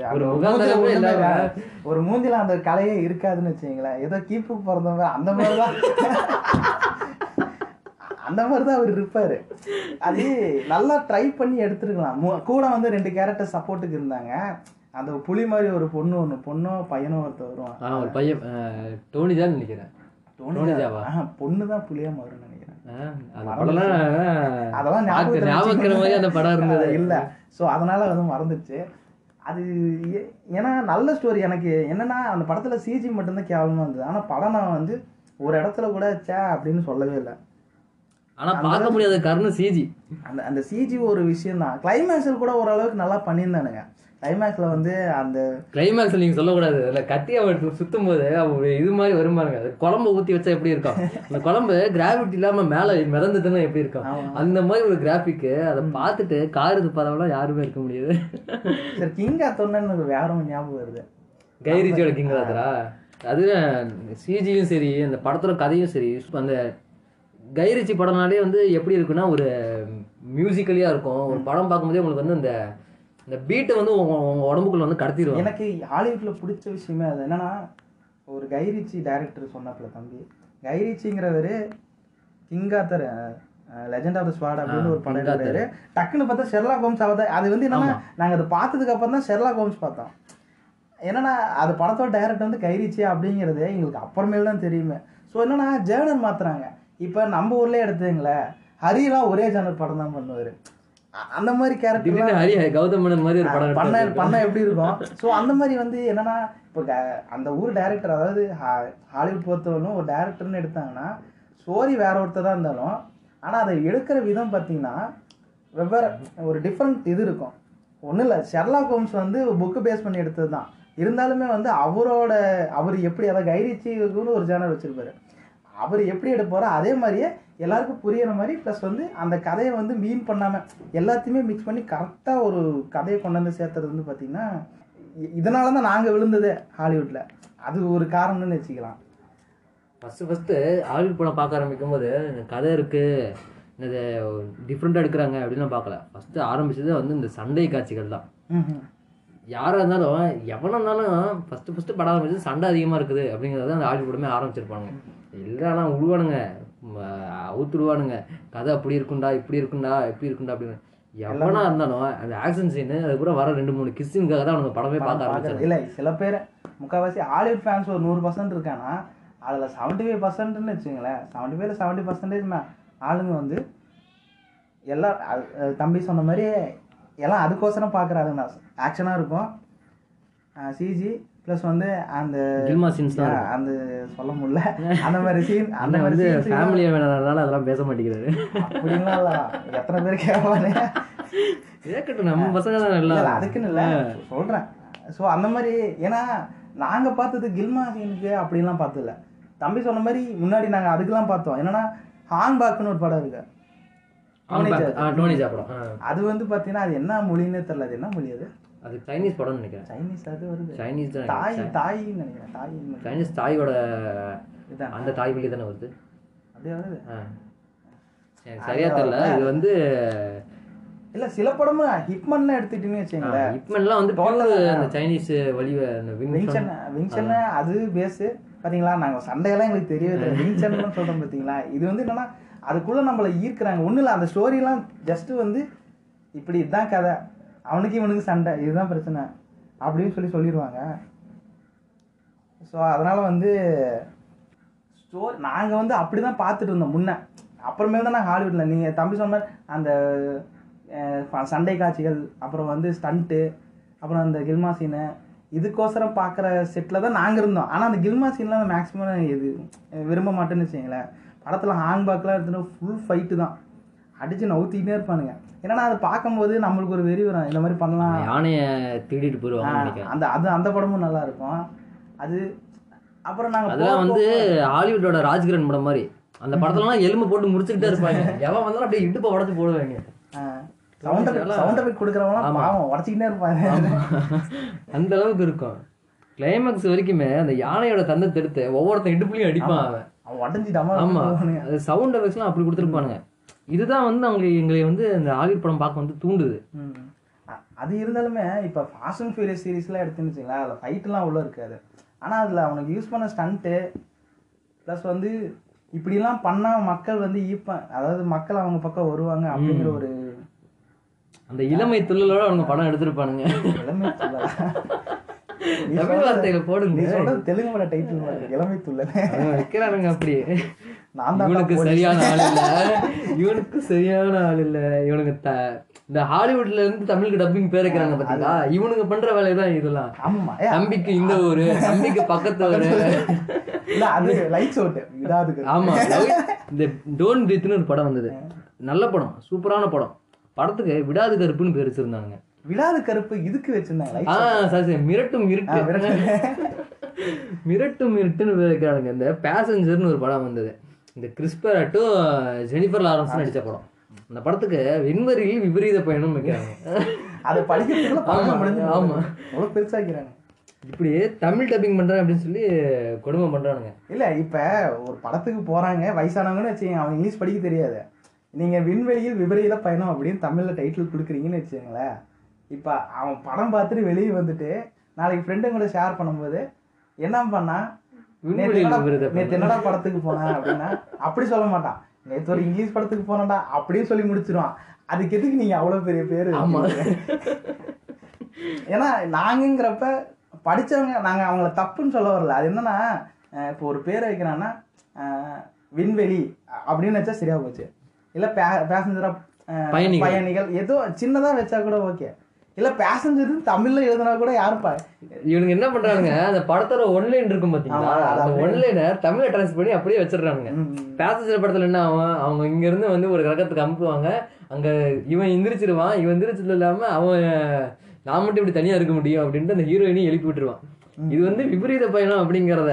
A: ஒரு
B: மூஞ்சில அந்த கலையே இருக்காதுன்னு வச்சுங்களேன் ஏதோ கீப்பு பிறந்தவங்க அந்த மாதிரிதான். அந்த மாதிரி தான் அவர் இருப்பாரு. அது நல்லா ட்ரை பண்ணி எடுத்துருக்கலாம். கூட வந்து ரெண்டு கேரக்டர் சப்போர்ட்டுக்கு இருந்தாங்க. அந்த புலி மாதிரி ஒரு பொண்ணு ஒன்று பொண்ணோ பையனோ ஒருத்தர் வருவான்
A: ஒரு பையன் டோனி தான் நினைக்கிறேன். டோனிஜாவா?
B: பொண்ணு தான் புளியா மாறும்னு அதெல்லாம்
A: பார்க்க ஞாபகம் மாதிரி அந்த படம் இருந்தது.
B: இல்ல. சோ அதனால வந்து மறந்துச்சு. அது ஏன்னா நல்ல ஸ்டோரி எனக்கு என்னன்னா அந்த படத்துல சிஜி மட்டும்தான் கேவலமா இருந்தது. ஆனா படம் நான் வந்து ஒரு இடத்துல கூட சே அப்படின்னு சொல்லவே இல்லை.
A: ஆனா பார்க்க முடியாத. காரணம் சிஜி
B: அந்த அந்த சிஜி ஒரு விஷயம் தான் கிளைமேக்ஸில் கூட ஓரளவுக்கு நல்லா பண்ணியிருந்தானுங்க. கிளைமேக்ஸ்ல வந்து அந்த
A: கிளைமேக்ஸ் நீங்க சொல்லக்கூடாது. அதுல கத்தி அவன் சுத்தும் போது ஒரு இது மாதிரி வருமாங்க அது குழம்பு ஊத்தி வச்சா எப்படி இருக்கும்? அந்த குழம்பு கிராவிட்டி இல்லாம மேல மிதந்துட்டுன்னா எப்படி இருக்கும். அந்த மாதிரி ஒரு கிராஃபிக் அதை பார்த்துட்டு காருக்கு பரவலாம் யாருமே இருக்க முடியாது.
B: சரி கிங்கா தொன்னு வேற ஒன்று ஞாபகம் வருது.
A: கைரிச்சியோட கிங் ராதரா அது சிஜியும் சரி அந்த படத்தோட கதையும் சரி அந்த கைரிச்சி படம்னாலே வந்து எப்படி இருக்குன்னா ஒரு மியூசிக்கலியா இருக்கும். ஒரு படம் பார்க்கும்போதே உங்களுக்கு வந்து அந்த இந்த பீட்டை வந்து உங்க உங்க உடம்புக்குள்ள வந்து கடத்திடுவாங்க.
B: எனக்கு ஹாலிவுட்ல பிடிச்ச விஷயமே அது என்னன்னா ஒரு கைரிச்சி டைரக்டர் சொன்னாப்புல தம்பி. கைரிச்சிங்கிறவர் கிங்காத்தர் லெஜெண்ட் ஆஃப் த ஸ்வாட் அப்படின்னு ஒரு படம். எடுத்தாரு. டக்குன்னு பார்த்தா ஷெர்லாக் ஹோம்ஸ் அவத அது வந்து என்னன்னா நாங்க அதை பார்த்ததுக்கு அப்புறம் தான் ஷெர்லாக் ஹோம்ஸ் பார்த்தோம். என்னன்னா அது படத்தோட டைரக்டர் வந்து கைரிச்சி அப்படிங்கிறது எங்களுக்கு அப்புறமேல் தான் தெரியுமே. ஸோ என்னன்னா ஜேர்னர் மாத்துறாங்க. இப்போ நம்ம ஊர்லயே எடுத்துங்களேன் ஹரிலாம் ஒரே ஜேர்னர் படம் தான் பண்ணுவாரு. அந்த மாதிரி கேரக்டர்
A: ஹரி கௌதம் மாதிரி ஒரு படம்
B: பண்ண. பண்ண எப்படி இருக்கும்? ஸோ அந்த மாதிரி வந்து என்னன்னா இப்போ அந்த ஊர் டைரக்டர் அதாவது ஹா- ஹாலிவுட் பொறுத்தவரைக்கும் ஒரு டைரக்டர்னு எடுத்தாங்கன்னா ஸ்டோரி வேற ஒருத்தர் தான் இருந்தாலும் ஆனால் அதை எடுக்கிற விதம் பார்த்தீங்கன்னா வெவ்வேறு ஒரு டிஃப்ரெண்ட் இது இருக்கும். ஒன்றும் இல்லை ஷெர்லாக் ஹோம்ஸ் வந்து புக்கு பேஸ் பண்ணி எடுத்தது தான் இருந்தாலுமே வந்து அவரோட அவர் எப்படி அதை கைரிச்சின்னு ஒரு சேனல் வச்சிருப்பாரு. அவர் எப்படி எடுப்பாரோ அதே மாதிரியே எல்லாருக்கும் புரியுற மாதிரி ப்ளஸ் வந்து அந்த கதையை வந்து மீன் பண்ணாமல் எல்லாத்தையுமே மிக்ஸ் பண்ணி கரெக்டாக ஒரு கதையை கொண்டு வந்து சேர்த்துறது வந்து பார்த்தீங்கன்னா இதனால தான் நாங்கள் விழுந்ததே ஹாலிவுட்டில் அது ஒரு காரணம்னு வச்சுக்கலாம்.
A: ஃபஸ்ட்டு ஃபஸ்ட்டு ஹாலிவுட் படம் பார்க்க ஆரம்பிக்கும் போது இந்த கதை இருக்கு இந்த டிஃப்ரெண்ட்டாக எடுக்கிறாங்க அப்படின்லாம் பார்க்கல. ஃபஸ்ட்டு ஆரம்பிச்சது வந்து இந்த சண்டை காட்சிகள் தான் யாராக இருந்தாலும் எவனாக இருந்தாலும் ஃபஸ்ட்டு ஃபஸ்ட்டு படம் ஆரம்பிச்சது சண்டை அதிகமாக இருக்குது அப்படிங்கிறத அந்த ஹாலிவுட் படமே ஆரம்பிச்சிருப்பாங்க இல்லைனா உருவானுங்க. அவுத்துருவானுங்க. கதை அப்படி இருக்குண்டா இப்படி இருக்குண்டா இப்படி இருக்குண்டா அப்படின்னு. எவனா இருந்தாலும் அந்த ஆக்ஷன் சீனு அது கூட வர ரெண்டு மூணு கிஸ்ஸின்காக தான் அவனுக்கு படமே பார்க்க ஆரம்பிச்சாங்க.
B: இல்லை சில பேர் முக்கால்வாசி ஹாலிவுட் ஃபேன்ஸ் ஒரு நூறு பர்சன்ட் இருக்கானா அதில் செவன்ட்டி ஃபைவ் பர்சன்ட்னு வச்சுங்களேன் செவன்ட்டி ஃபைவ்ல செவன்ட்டி பர்சன்டேஜ் ஆளுங்க வந்து அது தம்பி சொன்ன மாதிரி எல்லாம் அதுக்கோசரம் பார்க்குறாங்க ஆக்ஷனாக இருக்கும். சிஜி ப்ளஸ் வந்து அந்த
A: கில்மா சீன்ஸ் தான்
B: அந்த சொல்ல முடியல. அந்த மாதிரி சீன் அந்த மாதிரி
A: ஃபேமிலியாக வேணாதனால அதெல்லாம் பேச மாட்டேங்கிறாரு.
B: அப்படின்லாம் இல்ல. எத்தனை பேர் கேட்பானே
A: கேட்கட்டும் நம்ம பசங்க தான்
B: இல்ல, அதுக்குன்னு இல்ல. சொல்றேன். ஸோ அந்த மாதிரி ஏன்னா நாங்க பார்த்தது கில்மா சீனுக்கு அப்படிலாம் பார்த்ததில்ல. தம்பி சொன்ன மாதிரி முன்னாடி நாங்க அதுக்கெல்லாம் பார்த்தோம். என்னன்னா ஹாங்பாக்னு ஒரு படம் இருக்கு.
A: அவன் பா- ஆ, டோனி சாப்பிடும். ஆ.
B: அது வந்து பாத்தீங்கன்னா அது என்ன மொழின்னே தெரியல. அது என்ன மொழி அது?
A: அது சைனீஸ் படம்னு நினைக்கிறேன்.
B: சைனீஸ் அது வருது.
A: சைனீஸ் தான்
B: தாய். தாயின்னு நினைக்கிறேன். தாய்
A: சைனீஸ் தாயோட அந்த தாய் வழி தானே வருது.
B: அப்படியே வருது.
A: சரியா தெரியல. இது வந்து
B: இல்ல சில படமும் ஹிட்மன் எடுத்துட்டீங்கன்னு வச்சுங்களேன்
A: இப்பெல்லாம் வந்து அந்த சைனீஸ் வழி அந்த
B: விங்சன் விங்சன் அது பேஸ் பாத்தீங்களா? நாங்க சண்டையெல்லாம் எங்களுக்கு தெரியவே தெரியல. விங்சன் சொல்றோம் பாத்தீங்களா? இது வந்து என்னன்னா அதுக்குள்ளே நம்மளை ஈர்க்கிறாங்க. ஒன்றும் இல்லை அந்த ஸ்டோரிலாம் ஜஸ்ட்டு வந்து இப்படி இதுதான் கதை. அவனுக்கு இவனுக்கு சண்டை. இதுதான் பிரச்சனை. அப்படின்னு சொல்லி சொல்லிடுவாங்க. ஸோ அதனால் வந்து ஸ்டோரி நாங்கள் வந்து அப்படிதான் பார்த்துட்டு இருந்தோம் முன்னே. அப்புறமேல் தான் நான் ஹாலிவுட்டில் நீங்கள் தம்பி சொன்ன அந்த சண்டை காட்சிகள் அப்புறம் வந்து ஸ்டண்ட்டு அப்புறம் அந்த கில்மா சீனு இதுக்கோசரம் பார்க்குற செட்டில் தான் நாங்கள் இருந்தோம். ஆனால் அந்த கில்மா சீன்லாம் மேக்ஸிமம் இது விரும்ப மாட்டேன்னு வச்சுங்களேன் படத்தில் ஹாங்பாக்லாம் எடுத்துட்டு ஃபுல் ஃபைட்டு தான். அடிச்சு நவுத்திக்கிட்டே இருப்பானுங்க. ஏன்னா அதை பார்க்கும்போது நம்மளுக்கு ஒரு வெறி வரும். இந்த மாதிரி பண்ணலாம்.
A: யானையை திருடிட்டு நினைக்கிறேன்.
B: அந்த அது அந்த படமும் நல்லா இருக்கும். அது அப்புறம் நாங்க
A: அதெல்லாம் வந்து ஹாலிவுட்டோட ராஜ்கிரண் படம் மாதிரி. அந்த படத்துலலாம் எலும்பு போட்டு முடிச்சுக்கிட்டே இருப்பாங்க. எவன் வந்தாலும் அப்படியே இடுப்பை உடச்சு போடுவாங்க.
B: சவுண்ட் சவுண்ட் எஃபெக்ட் கொடுக்குறவங்களாம் பாவம் உடச்சிக்கிட்டே இருப்பாங்க.
A: அந்த அளவுக்கு இருக்கும். கிளைமேக்ஸ் வரைக்குமே அந்த யானையோட தந்தத்தை எடுத்து ஒவ்வொருத்தன் இடுப்புலையும் அடிப்பான் அவன்.
B: அவன் உடஞ்சி டமா
A: ஆமா அது சவுண்ட் எஃபெக்ட்ஸ்லாம் அப்படி கொடுத்துருப்பானுங்க. இதுதான் வந்து அவங்க எங்களை வந்து இந்த ஹாலிவுட் படம் பார்க்க வந்து தூண்டுது.
B: அது இருந்தாலுமே இப்போ ஃபாஸ்ட் அண்ட் ஃபியூரியஸ் சீரிஸ்லாம் எடுத்துன்னு வச்சுங்களேன் அதில் ஃபைட்லாம் உள்ள இருக்காது. ஆனால் அதில் அவனுக்கு யூஸ் பண்ண ஸ்டண்ட்டு ப்ளஸ் வந்து இப்படிலாம் பண்ணால் மக்கள் வந்து ஈர்ப்பான் அதாவது மக்கள் அவங்க பக்கம் வருவாங்க அப்படிங்கிற ஒரு
A: அந்த இளமை துள்ளலோட அவங்க படம் எடுத்திருப்பானுங்க.
B: இளமை துள்ளல்?
A: தமிழ்
B: நீ
A: போடுங்க.
B: தெலுங்கு பட டைட்டில் இளமை துள்ளல்
A: வைக்கிறானுங்க அப்படி
B: நான் தான்
A: இவனுக்கு சரியான ஆள் இல்ல. இவனுக்கு சரியான ஆள் இல்ல. இவனுக்கு த இந்த ஹாலிவுட்ல இருந்து தமிழுக்கு டப்பிங் பேர் வைக்கிறாங்க பாத்தீங்களா? இவனுங்க பண்ற வேலைதான் இதெல்லாம்.
B: ஆமா ஏ,
A: தம்பிக்கு இந்த ஊரு தம்பிக்கு பக்கத்து ஊரு.
B: இல்ல அது லைட்ஸ் அவுட் இதாதுக்கு
A: ஆமா இந்த டோன் பிரீத்னு ஒரு படம் வந்தது. நல்ல படம் சூப்பரான படம். படத்துக்கு விடாது கருப்புன்னு பேர் வச்சிருந்தாங்க
B: விடாது கருப்பு இதுக்கு வச்சிருந்தாங்க
A: ஆ
B: லைட்ஸ்
A: சரி மிரட்டும் இருட்டு மிரட்டும் இருட்டுன்னு வைக்கிறானுங்க இந்த பேசஞ்சர்னு ஒரு படம் வந்தது. இந்த கிறிஸ்பராட்டும் ஜெனிஃபர் லாரன்ஸ் நடிச்ச படம். அந்த படத்துக்கு விண்வெளியில் விபரீத பயணம் வைக்கிறாங்க.
B: அதை படிக்கிறதுக்குள்ள
A: ஆமா,
B: படம் முடிஞ்சு
A: ஆமா.
B: அவ்வளவு பெருசாக்கிறாங்க
A: இப்படி தமிழ் டப்பிங் பண்றேன் அப்படின்னு சொல்லி கொடுமை பண்றானுங்க.
B: இல்ல இப்ப ஒரு படத்துக்கு போறாங்க வயசானவங்கன்னு வச்சுக்கோங்க அவங்க இங்கிலீஷ் படிக்க தெரியாது. நீங்க விண்வெளியில் விபரீத பயணம் அப்படின்னு தமிழ்ல டைட்டில் கொடுக்குறீங்கன்னு வச்சுக்கோங்களேன். இப்போ அவன் படம் பார்த்துட்டு வெளியே வந்துட்டு நாளைக்கு ஃப்ரெண்டுங்க கூட ஷேர் பண்ணும்போது என்ன பண்ணா? நேத்து
A: விண்வெளியில்
B: என்னடா- படத்துக்கு போனேன் அப்படின்னா அப்படி சொல்ல மாட்டான். நேத்து ஒரு இங்கிலீஷ் படத்துக்கு போனேன்டா அப்படியே சொல்லி முடிச்சிருவான். அதுக்கு எதுக்கு நீங்க அவ்வளவு பெரிய பேரு. ஏன்னா நாங்கங்கிறப்ப படிச்சவங்க நாங்க அவங்கள தப்புன்னு சொல்ல வரல. அது என்னன்னா இப்போ ஒரு பேரை வைக்கிறான்னா விண்வெளி அப்படின்னு வச்சா சரியா போச்சு. இல்ல பேசஞ்சரா
A: பயணிகள்.
B: பயணிகள். ஏதோ சின்னதா வச்சா கூட ஓகே இல்ல பேசஞ்சர் தமிழ்ல எழுதுனா கூட யாரும்
A: இவனுங்க என்ன பண்றானுங்க அந்த படத்தோட ஒன்லைன் இருக்கும் பாத்தீங்களா? அந்த ஒன்லைனை தமிழ்ல டிரான்ஸ்ஃபர் பண்ணி அப்படியே வச்சிடுறானுங்க.
B: ம்,
A: பேசஞ்சர் படத்துல என்ன ஆகும் அவங்க இங்க இருந்து வந்து ஒரு கிரகத்துக்கு அனுப்புவாங்க அங்க இவன் எந்திரிச்சிருவான். இவன் எந்திரிச்சது இல்லாம அவன் நான் மட்டும் இப்படி தனியா இருக்க முடியும் அப்படின்ட்டு அந்த ஹீரோயினையும் எழுப்பி விட்டுருவான். இது வந்து விபரீத பயணம் அப்படிங்கிறத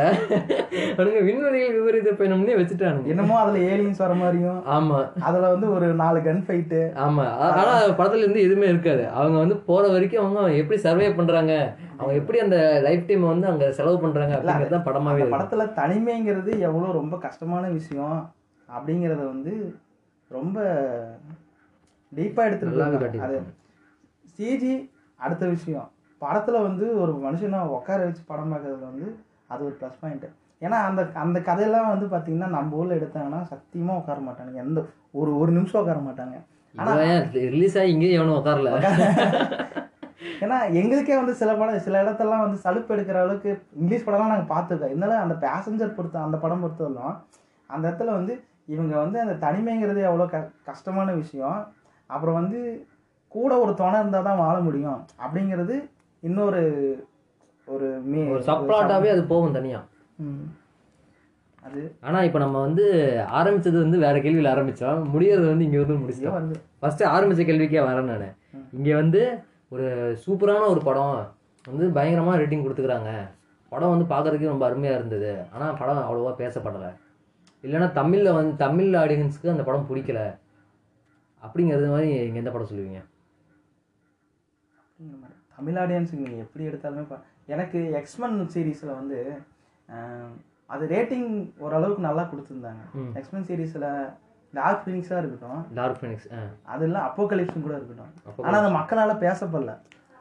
A: அவனுங்க விண்வெளியில் விபரீத பயணம்னே வச்சுட்டானுங்க.
B: என்னமோ அதுல ஏலியன்ஸ் வர மாதிரியும்
A: ஆமா.
B: அதுல வந்து ஒரு நாலு கன் ஃபைட்டு
A: ஆமா. ஆனா படத்துல இருந்து எதுவுமே இருக்காது. அவங்க வந்து போற வரைக்கும் அவங்க எப்படி சர்வே பண்றாங்க? அவங்க எப்படி அந்த லைஃப் டைம் வந்து அங்க செலவு பண்றாங்க அப்படிங்கறது படமாவே
B: படத்துல தனிமைங்கிறது எவ்வளவு ரொம்ப கஷ்டமான விஷயம் அப்படிங்கறத வந்து ரொம்ப டீப்பா. அது
A: காட்டியிருக்காங்க.
B: சிஜி அடுத்த விஷயம். படத்துல வந்து ஒரு மனுஷனை உட்கார வச்சு படம் பார்க்கறதுல வந்து அது ஒரு ப்ளஸ் பாயிண்ட் ஏன்னா அந்த அந்த கதையெல்லாம் வந்து பாத்தீங்கன்னா நம்ம ஊர்ல எடுத்தாங்கன்னா சத்தியமா உட்கார மாட்டாங்க எந்த ஒரு ஒரு நிமிஷம் உட்கார மாட்டாங்க ஆனா
A: ரிலீஸ் ஆகி இங்கேயும் எவனும் உட்காரல?
B: ஏன்னா எங்களுக்கே வந்து சில படம் சில இடத்தெல்லாம் வந்து சலுப்பு எடுக்கிற அளவுக்கு இங்கிலீஷ் படம்லாம் நாங்கள் பார்த்துருக்கோம். இருந்தாலும் அந்த பேசஞ்சர் பொறுத்த அந்த படம் பொறுத்தவரைக்கும் அந்த இடத்துல வந்து இவங்க வந்து அந்த தனிமைங்கிறது எவ்வளோ க கஷ்டமான விஷயம். அப்புறம் வந்து கூட ஒரு துணை இருந்தால் தான் வாழ முடியும். அப்படிங்கிறது இன்னொரு ஒரு மே
A: ஒரு சப்ளாட்டாவே அது போகும் தனியா.
B: ம். அது
A: ஆனா இப்ப நம்ம வந்து ஆரம்பிச்சது வந்து வேற கேள்வியில ஆரம்பிச்சோம். முடியறது வந்து இங்க வந்து
B: வந்து.
A: ஃபர்ஸ்ட் ஆரம்பிச்ச கேள்விக்கே வரேன் நான். இங்க வந்து ஒரு சூப்பரான ஒரு படம் வந்து பயங்கரமா ரேட்டிங் கொடுத்துக்கிறாங்க. படம் வந்து பார்க்கறதுக்கே ரொம்ப அருமையா இருந்தது. ஆனா படம் அவ்வளோவா பேசப்படலை. இல்லைன்னா தமிழ்ல வந்து தமிழ் ஆடியன்ஸ்க்கு அந்த படம் பிடிக்கல. அப்படிங்கிறது மாதிரி இங்க எந்த படம் சொல்லுவீங்க?
B: தமிழ் ஆடியன்ஸுக்கு நீங்கள் எப்படி எடுத்தாலுமே பா- எனக்கு எக்ஸ்மன் சீரீஸில் வந்து அது ரேட்டிங் ஓரளவுக்கு நல்லா கொடுத்துருந்தாங்க. எக்ஸ்மன் சீரீஸில் டார்க் ஃபினிக்ஸாக இருக்கட்டும்.
A: டார்க் ஃபினிக்ஸ்
B: அது இல்லை அப்போகலிப்ஸும் கூட இருக்கட்டும்.
A: அப்போ
B: ஆனால் அது மக்களால் பேசப்படல.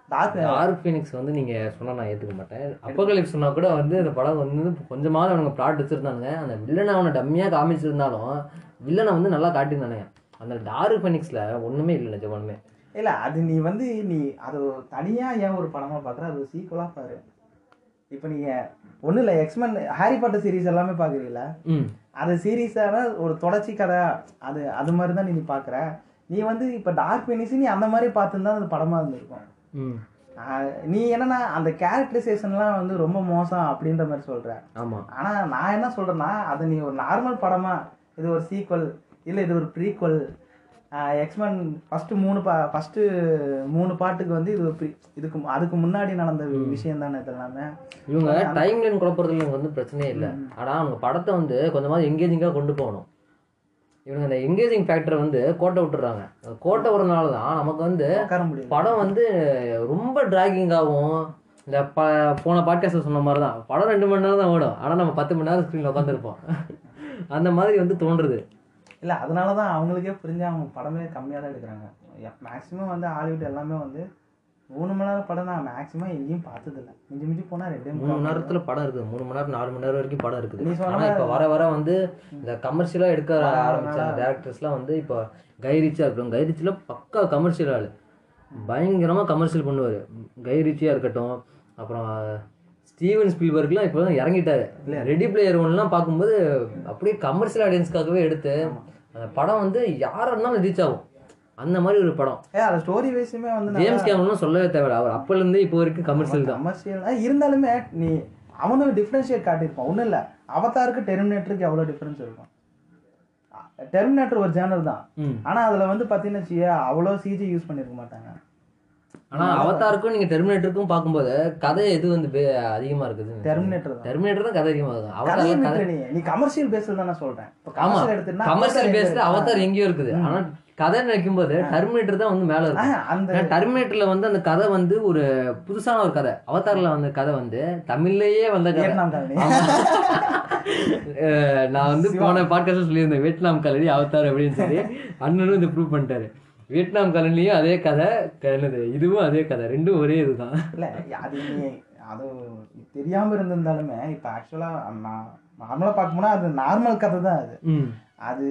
B: டார்க்
A: டார்க் ஃபினிக்ஸ் வந்து நீங்க சொன்னா நான் ஏத்துக்க மாட்டேன். அப்போகலிப்ஸ் சொன்னா கூட வந்து அந்த படம் வந்து கொஞ்சமாவது அவனுங்க பிளாட் வச்சிருந்தானுங்க அந்த வில்லனை அவனை டம்மியா காமிச்சிருந்தாலும் வில்லனை வந்து நல்லா காட்டியிருந்தானுங்க. அந்த டார்க் ஃபினிக்ஸ்ல ஒண்ணுமே இல்லை நிஜமானுமே
B: இல்லை அது நீ வந்து நீ அது தனியாக ஏன் ஒரு படமாக பார்க்குற அது சீக்குவலாக பாரு. இப்போ நீங்கள் ஒன்றும் இல்லை எக்ஸ்மன் ஹாரி பாட்டர் சீரிஸ் எல்லாமே பார்க்குறீங்களா அது சீரியஸான ஒரு தொடர்ச்சி கதை. அது அது மாதிரி தான் நீ பார்க்குற நீ வந்து இப்போ டார்க் ஃபினிக்ஸ் நீ அந்த மாதிரி பார்த்துருந்தா அது படமாக இருந்திருக்கும். நீ என்னன்னா அந்த கேரக்டரைசேஷன்லாம் வந்து ரொம்ப மோசம் அப்படின்ற மாதிரி சொல்ற.
A: ஆமா.
B: ஆனா நான் என்ன சொல்றேன்னா அது நீ ஒரு நார்மல் படமா இது ஒரு சீக்வல் இல்ல இது ஒரு ப்ரீக்வல் எக்ஸ்மேன் ஃபர்ஸ்ட் மூணு பா ஃபர்ஸ்ட் மூணு பாட்டுக்கு வந்து இது இதுக்கு அதுக்கு முன்னாடி நடந்த விஷயம் தானே இது எல்லாமே
A: இவங்க டைம் லைன் குழப்பறதுல எனக்கு வந்து பிரச்சனையே இல்லை. ஆனா அவங்க படத்தை வந்து கொஞ்சமாவது எங்கேஜிங்காக கொண்டு போகணும். இவங்க அந்த எங்கேஜிங் ஃபேக்டரை வந்து கோட்டை விட்டுறாங்க. கோட்டை விடுறதுனால தான் நமக்கு வந்து படம் வந்து ரொம்ப டிராகிங்காகவும் இந்த ப போன பாட்காஸ்ட் சொன்ன மாதிரி தான் படம் ரெண்டு மணி நேரம் தான் ஓடும். ஆனால் நம்ம பத்து மணி நேரம் ஸ்க்ரீனில் உட்காந்துருப்போம் அந்த மாதிரி வந்து தோன்றுது.
B: இல்ல அதனால தான் அவங்களுக்கே புரிஞ்சு அவங்க படமே கம்மியாக தான் எடுக்கிறாங்க மேக்ஸிமம் வந்து ஹாலிவுட் எல்லாமே வந்து மூணு மணி நேரம் படம் நான் மேக்ஸிமம் எங்கேயும் பார்த்ததில்ல. மிஞ்சி மிஞ்சி போனா ரெண்டே
A: மூணு மணி நேரத்துல படம் இருக்குது. மூணு மணி நேரம் நாலு மணி நேரம் வரைக்கும் படம் இருக்குது.
B: நீ சொன்ன
A: ஆனா இப்போ வர வர வந்து இந்த கமர்ஷியலாக எடுக்க ஆரம்பிச்ச டேரக்டர்ஸ்லாம் வந்து இப்போ கைரிச்சியாக இருக்கட்டும் கைரிச்சியில் பக்கா கமர்ஷியல் ஆள். பயங்கரமாக கமர்ஷியல் பண்ணுவார். கைரிச்சியாக இருக்கட்டும் அப்புறம் ஸ்டீவன் ஸ்பீல்பர்க்லாம் இப்போ தான் இறங்கிட்டாரு ரெடி பிளேயர் ஒன்லாம் பார்க்கும்போது அப்படியே கமர்ஷியல் ஆடியன்ஸ்க்காகவே எடுத்து அந்த படம் வந்து யாரா இருந்தாலும் ரீச் ஆகும். அந்த மாதிரி ஒரு படம்.
B: அது ஸ்டோரி வைஸுமே வந்து
A: ஜேம்ஸ் கேமரனும் சொல்லவே தேவையில்ல. அவர் அப்போலேருந்து இப்போ வரைக்கும் கமர்ஷியல் தான்.
B: கமர்ஷியல் இருந்தாலுமே நீ அவனும் டிஃப்ரென்ஷியேட் காட்டியிருப்பான். ஒன்றும் இல்லை. அவதாருக்கு டெர்மினேட்டருக்கு எவ்வளோ டிஃப்ரென்ஸ் இருக்கும்? டெர்மினேட்டர் ஒரு ஜேனர் தான்.
A: ம்.
B: ஆனா அதுல வந்து வச்சுக்கோயே, அவ்வளோ சிஜி யூஸ் பண்ணிருக்க மாட்டாங்க.
A: ஆனா அவதாருக்கும் நீங்க டெர்மினேட்டருக்கும் பார்க்கும்போது கதை எது வந்து அதிகமா இருக்குது?
B: டெர்மினேட்டர் தான்.
A: டெர்மினேட்டர் தான் கதை அதிகமா இருக்கும் அவதார்
B: நீ. கமர்ஷியல் பேஸ்ல தான் நான் சொல்றேன்
A: ஆமா.
B: கமர்ஷியல்
A: பேஸ்ல அவதார் எங்கேயோ இருக்குது. ஆனா கதை நினைக்கும் போது டெர்மினேட்டர் தான் வந்து மேல இருக்கும்
B: அந்த
A: டெர்மினேட்டர்ல வந்து அந்த கதை வந்து ஒரு புதுசான ஒரு கதை. அவதார்ல வந்த கதை வந்து தமிழ்லயே வந்த கதை. நான் வந்து போன பாட்காஸ்ட் சொல்லியிருந்தேன் வியட்நாம் கலரி அவதார் அப்படின்னு சொல்லி. அண்ணனும் இதை ப்ரூவ் பண்ணிட்டாரு. வியட்நாம் காலனிலையும் அதே கதை என்னது இதுவும் அதே கதை. ரெண்டும் ஒரே இதுதான்.
B: இல்ல அது அது தெரியாம இருந்திருந்தாலுமே இப்ப ஆக்சுவலா நார்மலா பார்க்கணும்னா அது நார்மல் கதை தான் அது அது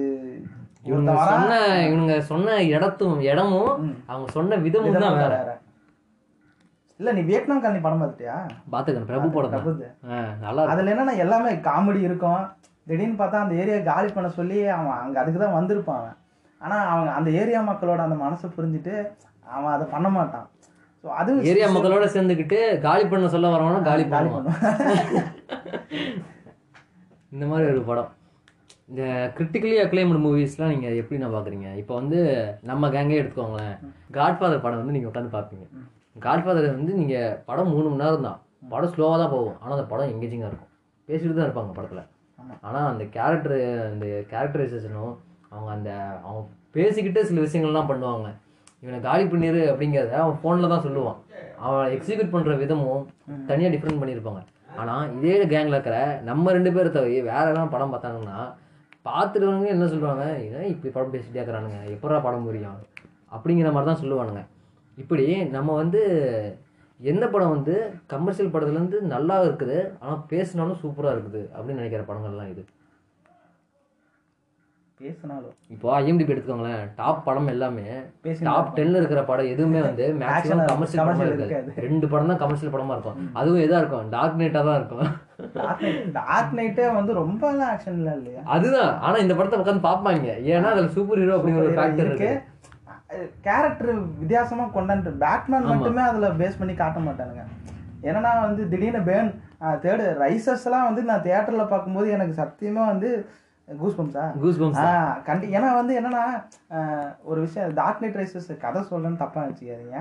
A: இவங்க சொன்ன இவங்க சொன்ன இடத்தும் இடமும். அவங்க சொன்ன விதமும்
B: விதமா
A: தான் வேற.
B: இல்ல நீ வியட்நாம் காலனி படம் பார்த்துட்டியா?
A: பாத்துக்கணும் பிரபு படம். ஆ, நல்லா
B: அதுல என்னன்னா எல்லாமே காமெடி இருக்கும். திடீர்னு பார்த்தா அந்த ஏரியா காலி பண்ண சொல்லி அவன் அங்க அதுக்கு தான் வந்திருப்பான் அவன் ஆனா அவங்க அந்த ஏரியா மக்களோட அந்த மனசை புரிஞ்சுட்டு அவன் அதை பண்ண மாட்டான். ஸோ அது
A: ஏரியா மக்களோட சேர்ந்துக்கிட்டு காலி பண்ண சொல்ல வரவனும் காலி
B: காலி
A: பண்ணுவான். இந்த மாதிரி ஒரு படம். இந்த கிரிட்டிக்கலி அக்ளைம்டு மூவிஸ்லாம் நீங்கள் எப்படி நான் பார்க்குறீங்க இப்போ வந்து நம்ம கேங்கே எடுத்துக்கோங்களேன். காட்ஃபாதர் படம் வந்து நீங்கள் உட்காந்து பார்ப்பீங்க காட்ஃபாதர் வந்து நீங்கள் படம் மூணு மணி நேரம் தான் படம் ஸ்லோவாக தான் போகும். ஆனால் அந்த படம் எங்கேஜிங்காக இருக்கும். பேசிட்டு தான் இருப்பாங்க படத்தில். ஆனால் அந்த கேரக்டர் அந்த கேரக்டரைசேஷனும் அவங்க அந்த அவங்க பேசிக்கிட்டே சில விஷயங்கள்லாம் பண்ணுவாங்க. இவனை காலி பண்ணிரு அப்படிங்கிறத அவன் ஃபோனில் தான் சொல்லுவான். அவன் எக்ஸிக்யூட் பண்ணுற விதமும் தனியாக டிஃப்ரெண்ட் பண்ணியிருப்பாங்க ஆனால் இதே கேங்கில் இருக்கிற நம்ம ரெண்டு பேரை தவிர வேற எல்லாம் படம் பார்த்தாங்கன்னா பார்த்துட்டவங்க என்ன சொல்லுவாங்க? ஏன் இப்படி படம் பேசிட்டே இருக்கிறானுங்க. எப்படா படம் புரியும்? அப்படிங்கிற மாதிரி தான் சொல்லுவானுங்க. இப்படி நம்ம வந்து எந்த படம் வந்து கமர்ஷியல் படத்துலேருந்து நல்லா இருக்குது ஆனால் பேசினாலும் சூப்பராக இருக்குது அப்படின்னு நினைக்கிற படங்கள்லாம் இது.
B: பேசினாலும்.
A: இப்போ ஐஎம்டிபி எடுத்துக்கோங்களேன் டாப் படம் எல்லாமே டாப் டென்ல இருக்கிற படம் எதுவுமே வந்து மேக்ஸிமம் கமர்ஷியல் படமா இருக்காது. ரெண்டு படம் தான் கமர்ஷியல் படமா இருக்கும். அதுவும் எதா இருக்கும். டார்க் நைட்டா தான் இருக்கும்.
B: டார்க் நைட்டே வந்து ரொம்ப ஆக்ஷன்ல இல்லையா?
A: அதுதான். ஆனா இந்த படத்தை உட்காந்து பாப்பாங்க ஏன்னா அதுல சூப்பர் ஹீரோ அப்படிங்கிற ஒரு ஃபேக்டர்
B: இருக்கு. கேரக்டர் வித்தியாசமா கொண்டாந்து பேட்மேன் மட்டுமே அதுல பேஸ் பண்ணி காட்ட மாட்டானுங்க. என்னன்னா வந்து திடீர்னு பேன் தேர்டு ரைசஸ் எல்லாம் வந்து நான் தியேட்டர்ல பார்க்கும்போது எனக்கு சத்தியமா வந்து கூஸ் பம்ஸா
A: கூஸ் பம்ஸ்
B: கண்டி ஏன்னா வந்து என்னன்னா ஒரு விஷயம் டார்க் நைட் ரைசஸ் கதை சொல்றேன்னு தப்பா வச்சுக்காதீங்க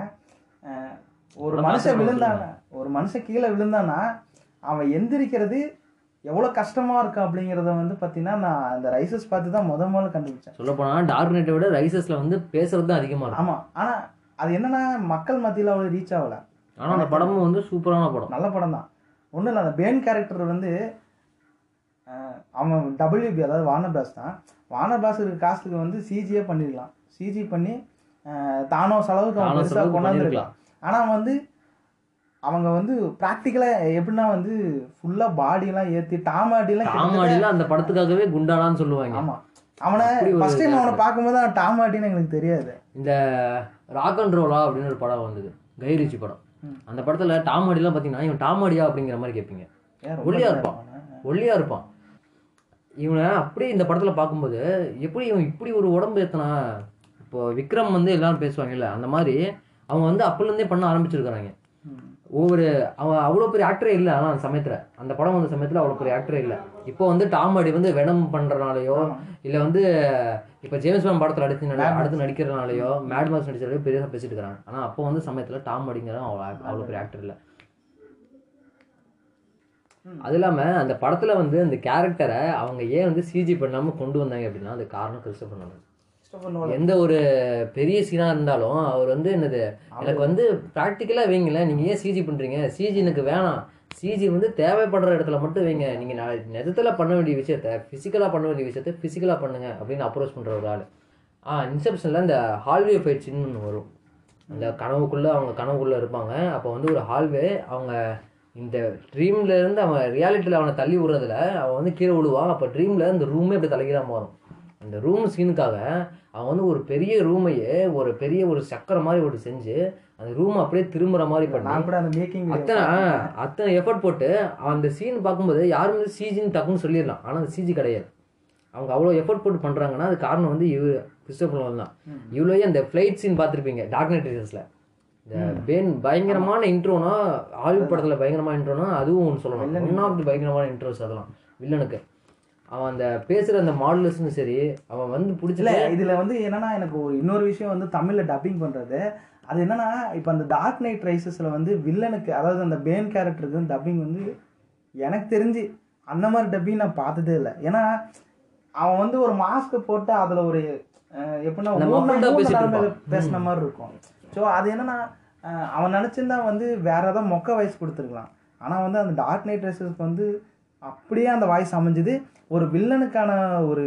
B: ஒரு மனுஷன் விழுந்தானா ஒரு மனுஷன் கீழே விழுந்தானா அவன் எந்திரிக்கிறது எவ்வளவு கஷ்டமா இருக்கும் அப்படிங்கறத வந்து பாத்தீங்கன்னா நான் அந்த ரைசஸ் பார்த்து தான் முத முதல்ல கண்டுபிடிச்சேன்.
A: சொல்ல போனா டார்க் நைட்டை விட ரைசஸ்ல வந்து பேசுறது தான் அதிகமா இருக்கும்
B: ஆமா. ஆனா அது என்னன்னா மக்கள் மத்தியில அவ்வளவு ரீச் ஆகல.
A: ஆனா அந்த படமும் வந்து சூப்பரான படம்.
B: நல்ல படம் தான் ஒன்றும் இல்லை அந்த பேன் கேரக்டர் வந்து அவன் டபிள்யூபி அதாவது வார்னர் பிராஸ் தான். வார்னர் பிராஸ் இருக்க காசுக்கு வந்து சிஜியே பண்ணிடலாம் சிஜி பண்ணி தானோ செலவுக்கு அவன்
A: தானோ
B: பெருசாக கொண்டாந்துருக்கலாம் ஆனால் வந்து அவங்க வந்து ப்ராக்டிக்கலாக எப்படின்னா வந்து ஃபுல்லாக பாடியெல்லாம் ஏற்றி டாமாடிலாம்
A: காமாடியில அந்த படத்துக்காகவே குண்டாடான்னு சொல்லுவாங்க.
B: ஆமாம் அவனை ஃபர்ஸ்ட் டைம் அவனை பார்க்கும்போது அவன் டாமாட்டின்னு எங்களுக்கு தெரியாது.
A: இந்த ராக் அண்ட் ரோலா அப்படின்னு ஒரு படம் வந்தது. கைரிச்சி படம். அந்த படத்துல டாம் ஆடிலாம் பாத்தீங்கன்னா இவன் டாம் ஆடியா அப்படிங்கிற மாதிரி கேட்பீங்க.
B: ஏன் ரொம்ப
A: ஒல்லியா
B: இதா
A: இருப்பான்.
B: இருப்பானா?
A: ஒல்லியா இருப்பான். இவனை அப்படியே இந்த படத்துல பார்க்கும்போது எப்படி இவன் இப்படி ஒரு உடம்பு ஏத்தனா இப்போ விக்ரம் வந்து எல்லாரும் பேசுவாங்கல்ல அந்த மாதிரி அவங்க வந்து அப்பலேருந்தே பண்ண ஆரம்பிச்சிருக்கிறாங்க. ஒவ்வொரு அவன் அவ்வளோ பெரிய ஆக்டரே இல்லை ஆனால் அந்த சமயத்தில் அந்த படம் வந்த சமயத்தில் அவ்வளோ பெரிய ஆக்டரே இல்லை இப்போ வந்து டாம் ஆடி வந்து வெனம் பண்ணுறனாலையோ. இல்லை வந்து இப்போ ஜேம்ஸ் பாண்ட் படத்தில் அடுத்து நடி. அடுத்து நடிக்கிறனாலையோ மேட் மாஸ் நடிச்சாலையோ பெருசாக பேசிட்டு இருக்காங்க ஆனால் அப்போ வந்து சமயத்தில் டாம் அடிங்கிற அவ்வளோ அவ்வளோ பெரிய ஆக்டர் இல்லை. அது இல்லாமல் அந்த படத்தில் வந்து அந்த கேரக்டரை அவங்க ஏன் வந்து சிஜி பண்ணாமல் கொண்டு வந்தாங்க அப்படின்னா அது காரணம் கிறிஸ்டபர் நோலன். எந்த ஒரு பெரிய சீனாக இருந்தாலும் அவர் வந்து என்னது எனக்கு வந்து ப்ராக்டிக்கலாக வைங்களேன் நீங்கள் ஏன் சிஜி பண்ணுறீங்க சிஜி எனக்கு வேணாம். சிஜி வந்து தேவைப்படுற இடத்துல மட்டும் வைங்க. நீங்கள் நிஜத்தில் பண்ண வேண்டிய விஷயத்த ஃபிசிக்கலாக பண்ண வேண்டிய விஷயத்த ஃபிசிக்கலாக பண்ணுங்க அப்படின்னு அப்ரோச் பண்ணுற ஒரு ஆள். ஆ இன்செப்ஷனில் இந்த ஹால்வே ஃபைட் சின்னு ஒன்று வரும். அந்த கனவுக்குள்ளே அவங்க கனவுக்குள்ளே இருப்பாங்க. அப்போ வந்து ஒரு ஹால்வே அவங்க இந்த ட்ரீம்ல இருந்து அவன் ரியாலிட்டியில் அவனை தள்ளி விடுறதுல அவன் வந்து கீழே விழுவான் அப்போ ட்ரீமில் இந்த ரூமே இப்படி தலைகீழா மாறும் அந்த ரூம் சீனுக்காக அவன் வந்து ஒரு பெரிய ரூமையே ஒரு பெரிய ஒரு சக்கரை மாதிரி ஒரு செஞ்சு அந்த ரூம் அப்படியே திரும்புற மாதிரி பண்ணி
B: நான் கூட அந்த மேக்கிங்
A: அத்தனை அத்தனை எஃபர்ட் போட்டு அந்த சீன் பார்க்கும்போது யாரும் வந்து சிஜின்னு டக்குன்னு சொல்லிடலாம். ஆனால் அது சிஜி கிடையாது. அவங்க அவ்வளோ எஃபர்ட் போட்டு பண்ணுறாங்கன்னா அது காரணம் வந்து இவ கிறிஸ்டோபர் தான். இவ்வளோயே அந்த ஃப்ளைட் சீன் பார்த்துருப்பீங்க டார்க் நைட் இந்த பேன் பயங்கரமான இன்ட்ரோனா ஹாலிவுட் படத்தில் பயங்கரமான இன்ட்ரோனா அதுவும் ஒன்று சொல்லலாம்
B: Villain
A: ஒன் ஆஃப் தி பயங்கரமான இன்ட்ரோஸ் அதெல்லாம். வில்லனுக்கு அவன் அந்த பேசுகிற அந்த மாடலர்ஸ்னு சரி அவன் வந்து பிடிச்சல
B: இதுல வந்து என்னன்னா எனக்கு ஒரு இன்னொரு விஷயம் வந்து தமிழ்ல டப்பிங் பண்றது. அது என்னன்னா இப்போ அந்த டார்க் நைட் ரைசஸ்ல வந்து வில்லனுக்கு அதாவது அந்த பேன் கேரக்டருக்கு டப்பிங் வந்து எனக்கு தெரிஞ்சு அந்த மாதிரி டப்பிங் நான் பார்த்ததே இல்லை. ஏன்னா அவன் வந்து ஒரு மாஸ்க் போட்டு அதுல ஒரு எப்படின்னா. பேசின மாதிரி இருக்கும். ஸோ அது என்னன்னா அவன் நினைச்சிருந்தா வந்து வேற ஏதாவது மொக்க வாய்ஸ் கொடுத்துருக்கலாம். ஆனா வந்து அந்த டார்க் நைட் ரைசஸ்க்கு வந்து அப்படியே அந்த வாய்ஸ் அமைஞ்சது. ஒரு வில்லனுக்கான ஒரு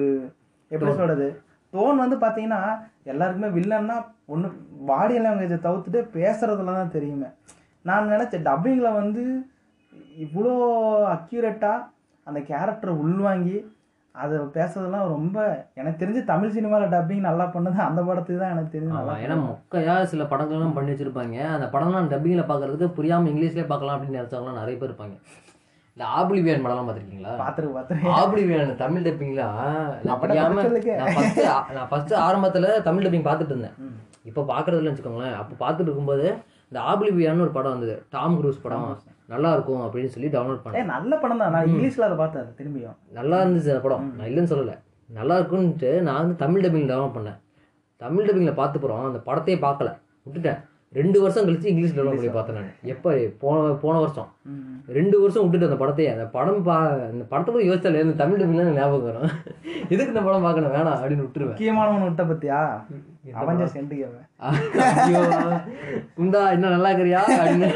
B: எப்படி சொல்றது? டோன் வந்து பார்த்தீங்கன்னா எல்லாருக்குமே வில்லன்னா ஒன்று பாடி லாங்குவேஜை தவிர்த்துட்டு பேசுறதுல தான் தெரியுமே. நான் நினச்சேன் டப்பிங்கில் வந்து இவ்வளோ அக்யூரேட்டாக அந்த கேரக்டரை உள்வாங்கி அதை பேசுறதெல்லாம் ரொம்ப எனக்கு தெரிஞ்சு தமிழ் சினிமாவில் டப்பிங் நல்லா பண்ணது அந்த படத்துக்கு தான் எனக்கு தெரிஞ்சு நல்லா
A: ஏன்னா மொக்கையா சில படங்கள்லாம் பண்ணி வச்சிருப்பாங்க. அந்த படம்லாம் டப்பிங்கில் பார்க்கறதுக்கு புரியாம இங்கிலீஷ்லேயே பார்க்கலாம் அப்படின்னு நினைச்சவங்களாம் நிறைய பேர் இருப்பாங்க. இந்த ஆப்ளிவியன் படம்லாம் பார்த்துருக்கீங்களா?
B: பார்த்துருக்கு பார்த்துருக்கு
A: ஆப்ளிவியன் தமிழ் டப்பிங்லாம் நான்
B: சொல்லுங்க.
A: நான் ஃபர்ஸ்ட் ஆரம்பத்துல தமிழ் டப்பிங் பார்த்துட்டு இருந்தேன். இப்போ பார்க்கறதுல வச்சுக்கோங்களேன். அப்போ பார்த்துட்டு இருக்கும்போது இந்த ஆப்ளிவியான்னு ஒரு படம் வந்தது. டாம் க்ரூஸ் படம். நல்லா இருக்கும் அப்படின்னு சொல்லி டவுன்லோட் பண்ணேன்.
B: நல்ல படம் தான் நான் இங்கிலீஷில் அதை பார்த்தேன் திரும்பியும்.
A: நல்லா இருந்துச்சு அந்த படம். நான் இல்லைன்னு சொல்லலை. நல்லா இருக்குன்ட்டு நான் வந்து தமிழ் டப்பிங் டவுன்லோட் பண்ணேன். தமிழ் டப்பிங்கில் பார்த்து போகிறோம் அந்த படத்தையே பார்க்கல. விட்டுட்டேன். ரெண்டு வருஷம் கழிச்சு இங்கிலீஷ் டவுன்லோட் பண்ணி பார்த்தேன் நான். எப்போ போன போன வருஷம். ரெண்டு வருஷம் விட்டுட்டு அந்த படத்தையே அந்த படம் பா அந்த படத்தை போய் யோசிச்சாலே இந்த தமிழ் டப்பிங்ல எனக்கு ஞாபகம் வரும். எதுக்கு இந்த படம் பார்க்கணும்? வேணாம் அப்படின்னு விட்டுருவேன்.
B: முக்கியமானவன் விட்ட பத்தியா? கேவன்
A: ஐயோ, குந்தா இன்னும் நல்லா இருக்கிறியா? அப்படின்னு.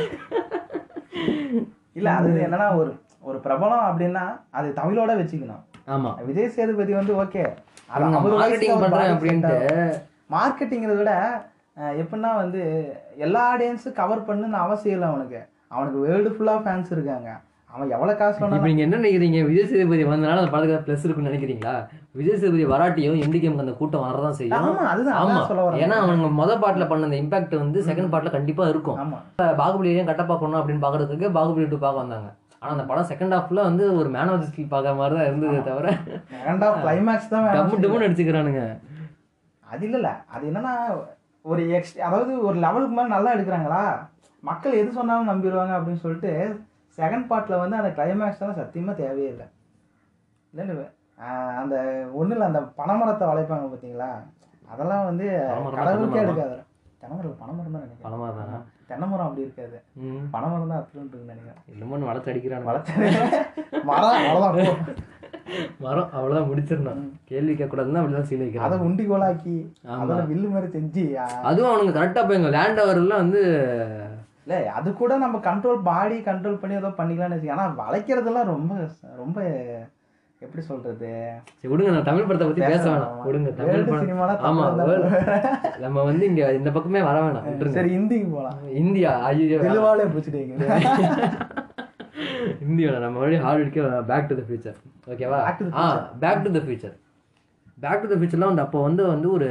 B: இல்ல அது என்னன்னா ஒரு ஒரு பிரபலம் அப்படின்னா அது தமிழோட வச்சுக்கணும்.
A: ஆமா.
B: விஜய் சேதுபதி வந்து ஓகே.
A: பண்றேன் அப்படின்ட்டு
B: மார்க்கெட்டிங்கிறத விட எப்படின்னா வந்து எல்லா ஆடியன்ஸும் கவர் பண்ணுன்னு அவசியம் இல்லை அவனுக்கு. அவனுக்கு வேர்ல்டு ஃபுல்லாக ஃபேன்ஸ் இருக்காங்க. அவன் எவ்வளவு காசு
A: இப்போ
B: வேணாலும்
A: நீங்க என்ன நினைக்கிறீங்க? விஜய் சேதுபதி வந்தனால அந்த படத்துக்கு ப்ளஸ் இருக்குன்னு நினைக்கிறீங்களா? விஜய் சேதுபதி வராட்டியும் எம்டிகேமுக்கு அந்த கூட்டம் வரதான் செய்யும்.
B: ஆமா அதுதான்
A: ஆமா.
B: அதான் சொல்ல
A: ஏன்னா அவங்க முத பாட்டுல பண்ண அந்த இம்பாக்ட் வந்து செகண்ட் பார்ட்ல கண்டிப்பா இருக்கும். பாகுபலியையும் கட்ட பார்க்கணும் அப்படின்னு பாக்குறதுக்கு பாகுபலி டூ பார்க்க வந்தாங்க. ஆனா அந்த படம் செகண்ட் ஹாஃப்ல வந்து ஒரு மேன் ஆஃப் ஸ்கில் பார்க்குற மாதிரி தான் இருந்ததே தவிர.
B: வேண்டா கிளைமேக்ஸ் தான்.
A: டம்மு டம்முன்னு அடிச்சுக்கிறானுங்க
B: அது இல்லைல்ல. அது என்னன்னா ஒரு எக்ஸ் அதாவது ஒரு லெவலுக்கு மேலே நல்லா எடுக்கிறாங்களா? மக்கள் எது சொன்னாலும் நம்பிடுவாங்க அப்படின்னு சொல்லிட்டு செகண்ட் பார்ட்டில் வந்து அந்த கிளைமேக்ஸ் எல்லாம் சத்தியமாக தேவையே இல்லை. ஆஹ் அந்த ஒன்றும் அந்த பனைமரத்தை வளைப்பாங்க பார்த்தீங்களா? அதெல்லாம் வந்து
A: பனைமரமா,
B: கடவுளுக்கே
A: தென்னை
B: எடுக்காது. தென்னைமரம் பனைமரம் தான் நினைக்கிறேன்.
A: படமா தானே?
B: தென்னை மரம் அப்படி இருக்காது.
A: ம்.
B: பனைமரம் தான் அத்துன்னு நினைக்கிறேன்.
A: இல்லமோன்னு வளர்த்து அடிக்கிறானுங்க.
B: வளர்த்து மரம் அவ்வளோதான்.
A: மரம் அவ்வளவுதான் முடிச்சிடணும். கேள்வி கேட்கக்கூடாதுன்னு அப்படிதான் சீன் வைக்கிறாங்க.
B: அதை உண்டி கோலாக்கி
A: ஆமா.
B: அதில் வில்லு மாதிரி செஞ்சு
A: அதுவும் அவனுங்க கரெக்டா போய் எங்க லேண்ட் ஓவர்லாம் வந்து
B: இல்லை அது கூட நம்ம கண்ட்ரோல் பாடி கண்ட்ரோல் பண்ணி ஏதோ பண்ணிக்கலாம்னு வச்சுக்கோங்க ஆனால் வளைக்கிறதெல்லாம் ரொம்ப ரொம்ப எப்படி சொல்றது?
A: சரி விடுங்க நான் தமிழ் படத்தை பத்தி பேச வேணாம். விடுங்க தமிழ் படம் ஆமா நம்ம வந்து இங்க இந்த பக்கமே வர வேணாம்.
B: சரி ஹிந்திக்கு போகலாம்
A: இந்தியா ஐயோ.
B: தெளிவாலே பிடிச்சிட்டீங்க
A: இந்தியா நம்ம மறுபடியும் ஹாலிவுட்க்கு பேக் டு த ஃபியூச்சர் ஓகேவா ஆ back to the future back to the ஃபியூச்சர்லாம் வந்து அப்போ வந்து வந்து ஒரு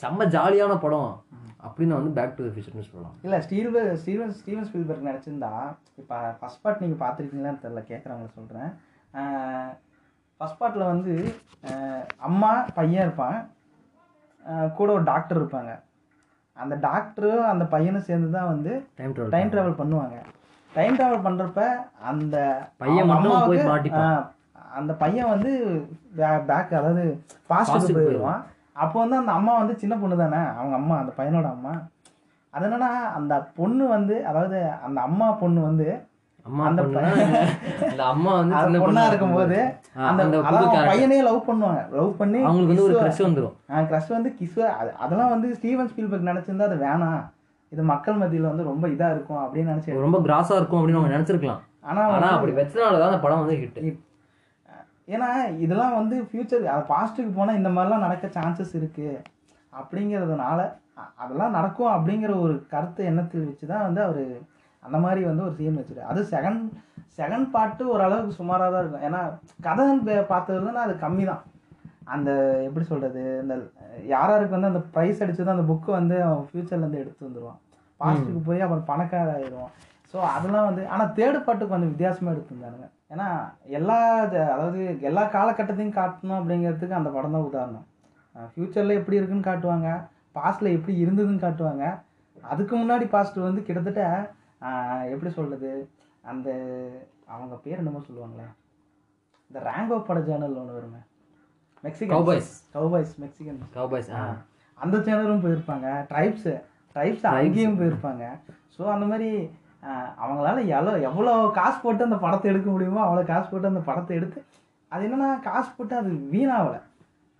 A: செம்ம ஜாலியான படம். அப்படின்னு வந்து பேக் டு த ஃபியூச்சர்னு சொல்லலாம்.
B: இல்லை ஸ்டீல் ஸ்டீவன் ஸ்டீவன் ஸ்பீல்பர்க் நினச்சிருந்தா இப்போ ஃபர்ஸ்ட் பார்ட் நீங்கள் பார்த்துருக்கீங்களான்னு தெரில கேட்குறவங்க சொல்கிறேன் ஃபர்ஸ்ட் பார்ட்டில் வந்து அம்மா பையன் இருப்பான். கூட ஒரு டாக்டர் இருப்பாங்க. அந்த டாக்டரும் அந்த பையனும் சேர்ந்து தான் வந்து
A: டைம் ட்ராவல்
B: டைம் டிராவல் பண்ணுவாங்க. டைம் டிராவல் பண்றப்ப அந்த
A: பையன்
B: அம்மாவுக்கு, அந்த பையன் வந்து பேக் அதாவது பாஸ்ட்டுக்கு
A: க்கு
B: போயிடுவான். அப்போ வந்து அந்த அம்மா வந்து சின்ன பொண்ணு தானே? அவங்க அம்மா அந்த பையனோட அம்மா. அது என்னன்னா அந்த பொண்ணு வந்து அதாவது அந்த அம்மா பொண்ணு வந்து அந்த
A: அந்த அம்மா வந்து
B: பொண்ணா இருக்கும்போது அந்த. பையனே லவ் பண்ணுவாங்க. லவ் பண்ணி
A: அவங்களுக்கு வந்து ஒரு க்ரஷ் வந்துரும்.
B: க்ரஷ் வந்து கிஸ் அதெல்லாம் வந்து ஸ்டீவன் ஸ்பீல்பர்க் நினைச்சிருந்தா அது வேணாம். இது மக்கள் மத்தியில வந்து ரொம்ப இதா இருக்கும் அப்படின்னு நினைச்சு
A: ரொம்ப கிராஸா இருக்கும் அப்படின்னு அவங்க நினைச்சிருக்கலாம்.
B: ஆனா
A: ஆனா
B: வந்து-
A: அப்படி வச்சனால தான் அந்த படம் வந்து ஹிட்
B: ஏன்னா இதெல்லாம் வந்து ஃபியூச்சர் பாஸ்ட்டுக்கு போனால் இந்த மாதிரிலாம் நடக்க சான்சஸ் இருக்கு. அப்படிங்கிறதுனால அதெல்லாம் நடக்கும் அப்படிங்கிற ஒரு கருத்து எண்ணத்தில் வச்சு தான் வந்து அவர் அந்த மாதிரி வந்து ஒரு சீன் வச்சிருக்காரு. அது செகண்ட் செகண்ட் பார்ட்டு ஓரளவுக்கு சுமாராக தான் இருக்கும். ஏன்னா கதை பார்த்ததுல அது கம்மி தான் அந்த எப்படி சொல்றது இந்த யாராருக்கு வந்து அந்த ப்ரைஸ் அடிச்சது அந்த புக்கு வந்து அவன் ஃபியூச்சர்லேருந்து எடுத்து வந்துடுவான் பாஸ்ட்டுக்கு போய் அப்புறம் பணக்கார ஆயிடுவான். ஸோ அதெல்லாம் வந்து ஆனால் தேர்டு பாட்டு கொஞ்சம் வித்தியாசமாக எடுத்திருந்தாருங்க. ஏன்னா எல்லா அதாவது எல்லா காலகட்டத்தையும் காட்டணும் அப்படிங்கிறதுக்கு அந்த படம் தான் உதாரணம். ஃப்யூச்சரில் எப்படி இருக்குன்னு காட்டுவாங்க பாஸ்டில் எப்படி இருந்ததுன்னு காட்டுவாங்க. அதுக்கு முன்னாடி பாஸ்ட் வந்து கிட்டத்தட்ட எப்படி சொல்கிறது அந்த அவங்க பேர் என்னமோ சொல்லுவாங்களே இந்த ரேங்கோ பட சேனல் ஒன்று வருங்க Mexican
A: Cowboys.
B: Cowboys Mexican
A: cowboys
B: அந்த சேனலும் போயிருப்பாங்க. ட்ரைப்ஸு ட்ரைப்ஸ் அங்கேயும் போயிருப்பாங்க. ஸோ அந்த மாதிரி அவங்களால எவ்வளோ எவ்வளோ காசு போட்டு அந்த படத்தை எடுக்க முடியுமோ அவ்வளோ காசு போட்டு அந்த படத்தை எடுத்து அது என்னென்னா காசு போட்டு அது வீணாகலை.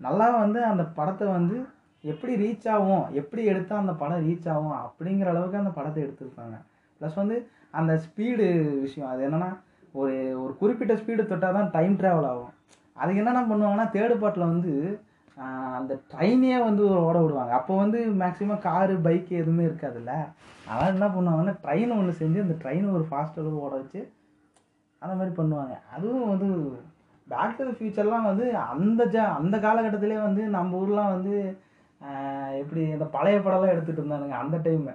B: நல்லா வந்து அந்த படத்தை வந்து எப்படி ரீச் ஆகும் எப்படி எடுத்தால் அந்த படம் ரீச் ஆகும் அப்படிங்கிற அளவுக்கு அந்த படத்தை எடுத்திருப்பாங்க. ப்ளஸ் வந்து அந்த ஸ்பீடு விஷயம் அது என்னன்னா ஒரு ஒரு குறிப்பிட்ட ஸ்பீடு தொட்டால் தான் டைம் ட்ராவல் ஆகும். அதுக்கு என்னென்ன பண்ணுவாங்கன்னா தேர்டு பாட்டில் வந்து அந்த ட்ரெயினே வந்து ஓட விடுவாங்க. அப்போ வந்து மேக்ஸிமம் காரு பைக்கு எதுவுமே இருக்காதுல்ல. அதனால் என்ன பண்ணுவாங்கன்னா ட்ரெயின் ஒன்று செஞ்சு அந்த ட்ரெயினை ஒரு ஃபாஸ்ட்டாக ஓட வச்சு அந்த மாதிரி பண்ணுவாங்க. அதுவும் வந்து பேக் டு த ஃபியூச்சர்லாம் வந்து அந்த ஜ அந்த காலகட்டத்திலே வந்து நம்ம ஊர்லாம் வந்து எப்படி இந்த பழைய படம்லாம் எடுத்துகிட்டு இருந்தானுங்க அந்த டைமு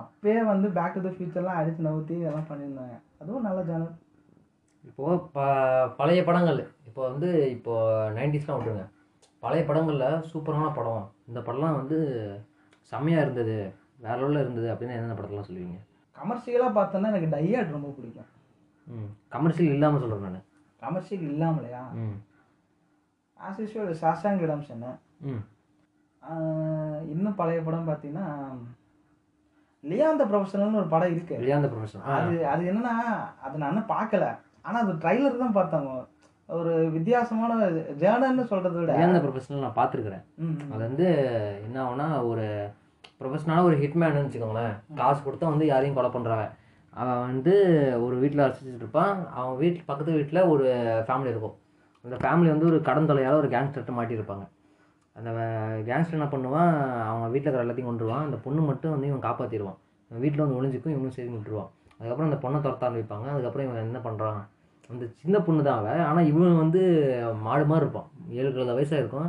B: அப்பயே வந்து பேக் டு த ஃபியூச்சர்லாம் அடித்து நவுத்தி இதெல்லாம் பண்ணியிருந்தாங்க. அதுவும் நல்ல ஜானல்
A: இப்போது ப பழைய படங்கள். இப்போ வந்து இப்போது நைன்டிஸ்லாம் விட்டுருங்க. பழைய படங்களில் சூப்பரான படம். இந்த படம்லாம் வந்து செம்மையாக இருந்தது. வேற லெவலில் இருந்தது அப்படின்னு என்னென்ன படத்தெல்லாம் சொல்லுவீங்க?
B: கமர்ஷியலாக பார்த்தோன்னா எனக்கு டையாட் ரொம்ப பிடிக்கும்.
A: ம். கமர்ஷியல் இல்லாமல் சொல்கிறேன் நான்.
B: கமர்ஷியல் இல்லாமலையா?
A: ம்.
B: ஆஸ் யூஸ்வல் சாசாங் ரிடம்ஷனு
A: ம்.
B: இன்னும் பழைய படம் பார்த்தீங்கன்னா லியாந்த ப்ரொஃபஷனல்னு ஒரு படம் இருக்கு.
A: இல்லையா அந்த ப்ரொஃபஷன்
B: அது அது என்னன்னா அது நான் பார்க்கல. ஆனால் அது ட்ரைலர் தான் பார்த்தாங்க ஒரு வித்தியாசமான ஜேர்னன்னு சொல்றதை விட
A: இல்லையா அந்த ப்ரொஃபஷனல் நான் பார்த்துருக்குறேன். அது வந்து என்ன ஆகும்னா ஒரு ப்ரொஃபஷனலாக ஒரு ஹிட்மேன் வச்சுக்கோங்களேன். காசு கொடுத்தா வந்து யாரையும் கொலை பண்ணுறாங்க அவன் வந்து ஒரு வீட்டில் வச்சுட்டு இருப்பான். அவன் வீட்டு பக்கத்து வீட்டில் ஒரு ஃபேமிலி இருக்கும். அந்த ஃபேமிலி வந்து ஒரு கடன் தொலையால் ஒரு கேங்ஸ்டர்ட்ட மாட்டியிருப்பாங்க அந்த கேங்ஸ்டர் என்ன பண்ணுவான்? அவங்க வீட்டில் இருக்கிற எல்லாத்தையும் கொண்டுருவான் அந்த பொண்ணு மட்டும் வந்து இவன் காப்பாற்றிடுவான் வீட்டில் வந்து ஒளிஞ்சிக்கும் இவனும் சரி விட்டுருவான் அதுக்கப்புறம் அந்த பொண்ணை துரத்த ஆரம்பிப்பாங்க. அதுக்கப்புறம் இவன் என்ன பண்ணுறான் அந்த சின்ன பொண்ணு தான் அவன். ஆனால் இவன் வந்து மாடு மாதிரி இருப்பான். ஏழு கிலோ வயசாக இருக்கும்.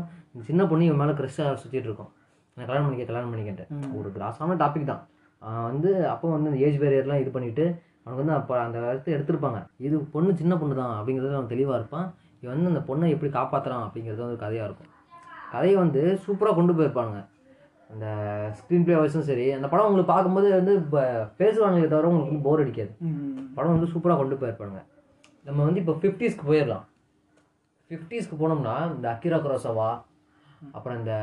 A: சின்ன பொண்ணு இவன் மேலே க்ரெஷ்ஷாக சுற்றிட்டு இருக்கும். நான் கல்யாணம் பண்ணிக்க கல்யாணம் பண்ணிக்கிட்டேன். ஒரு கிராஸான டாபிக் தான். அவன் வந்து அப்போ வந்து இந்த ஏஜ் பேரியர்லாம் இது பண்ணிவிட்டு அவனுக்கு வந்து அப்போ அந்த இடத்த எடுத்திருப்பாங்க. இது பொண்ணு சின்ன பொண்ணு தான் அப்படிங்கிறது அவன் தெளிவாக இருப்பான். இவன் வந்து அந்த பொண்ணை எப்படி காப்பாற்றுறான் அப்படிங்கிறது வந்து ஒரு கதையாக இருக்கும். கதையை வந்து சூப்பராக கொண்டு போயிருப்பானுங்க. அந்த ஸ்க்ரீன் ப்ளே வயசும் சரி அந்த படம் உங்களுக்கு பார்க்கும்போது வந்து பேசுவாங்களே தவிர உங்களுக்கு போர் அடிக்காது. படம் வந்து சூப்பராக கொண்டு போயிருப்பானுங்க. நம்ம வந்து இப்போ ஃபிஃப்டிஸ்க்கு போயிடலாம். ஃபிஃப்டிஸ்க்கு போனோம்னா இந்த அக்கிரா குரோசவா அப்புறம் இந்த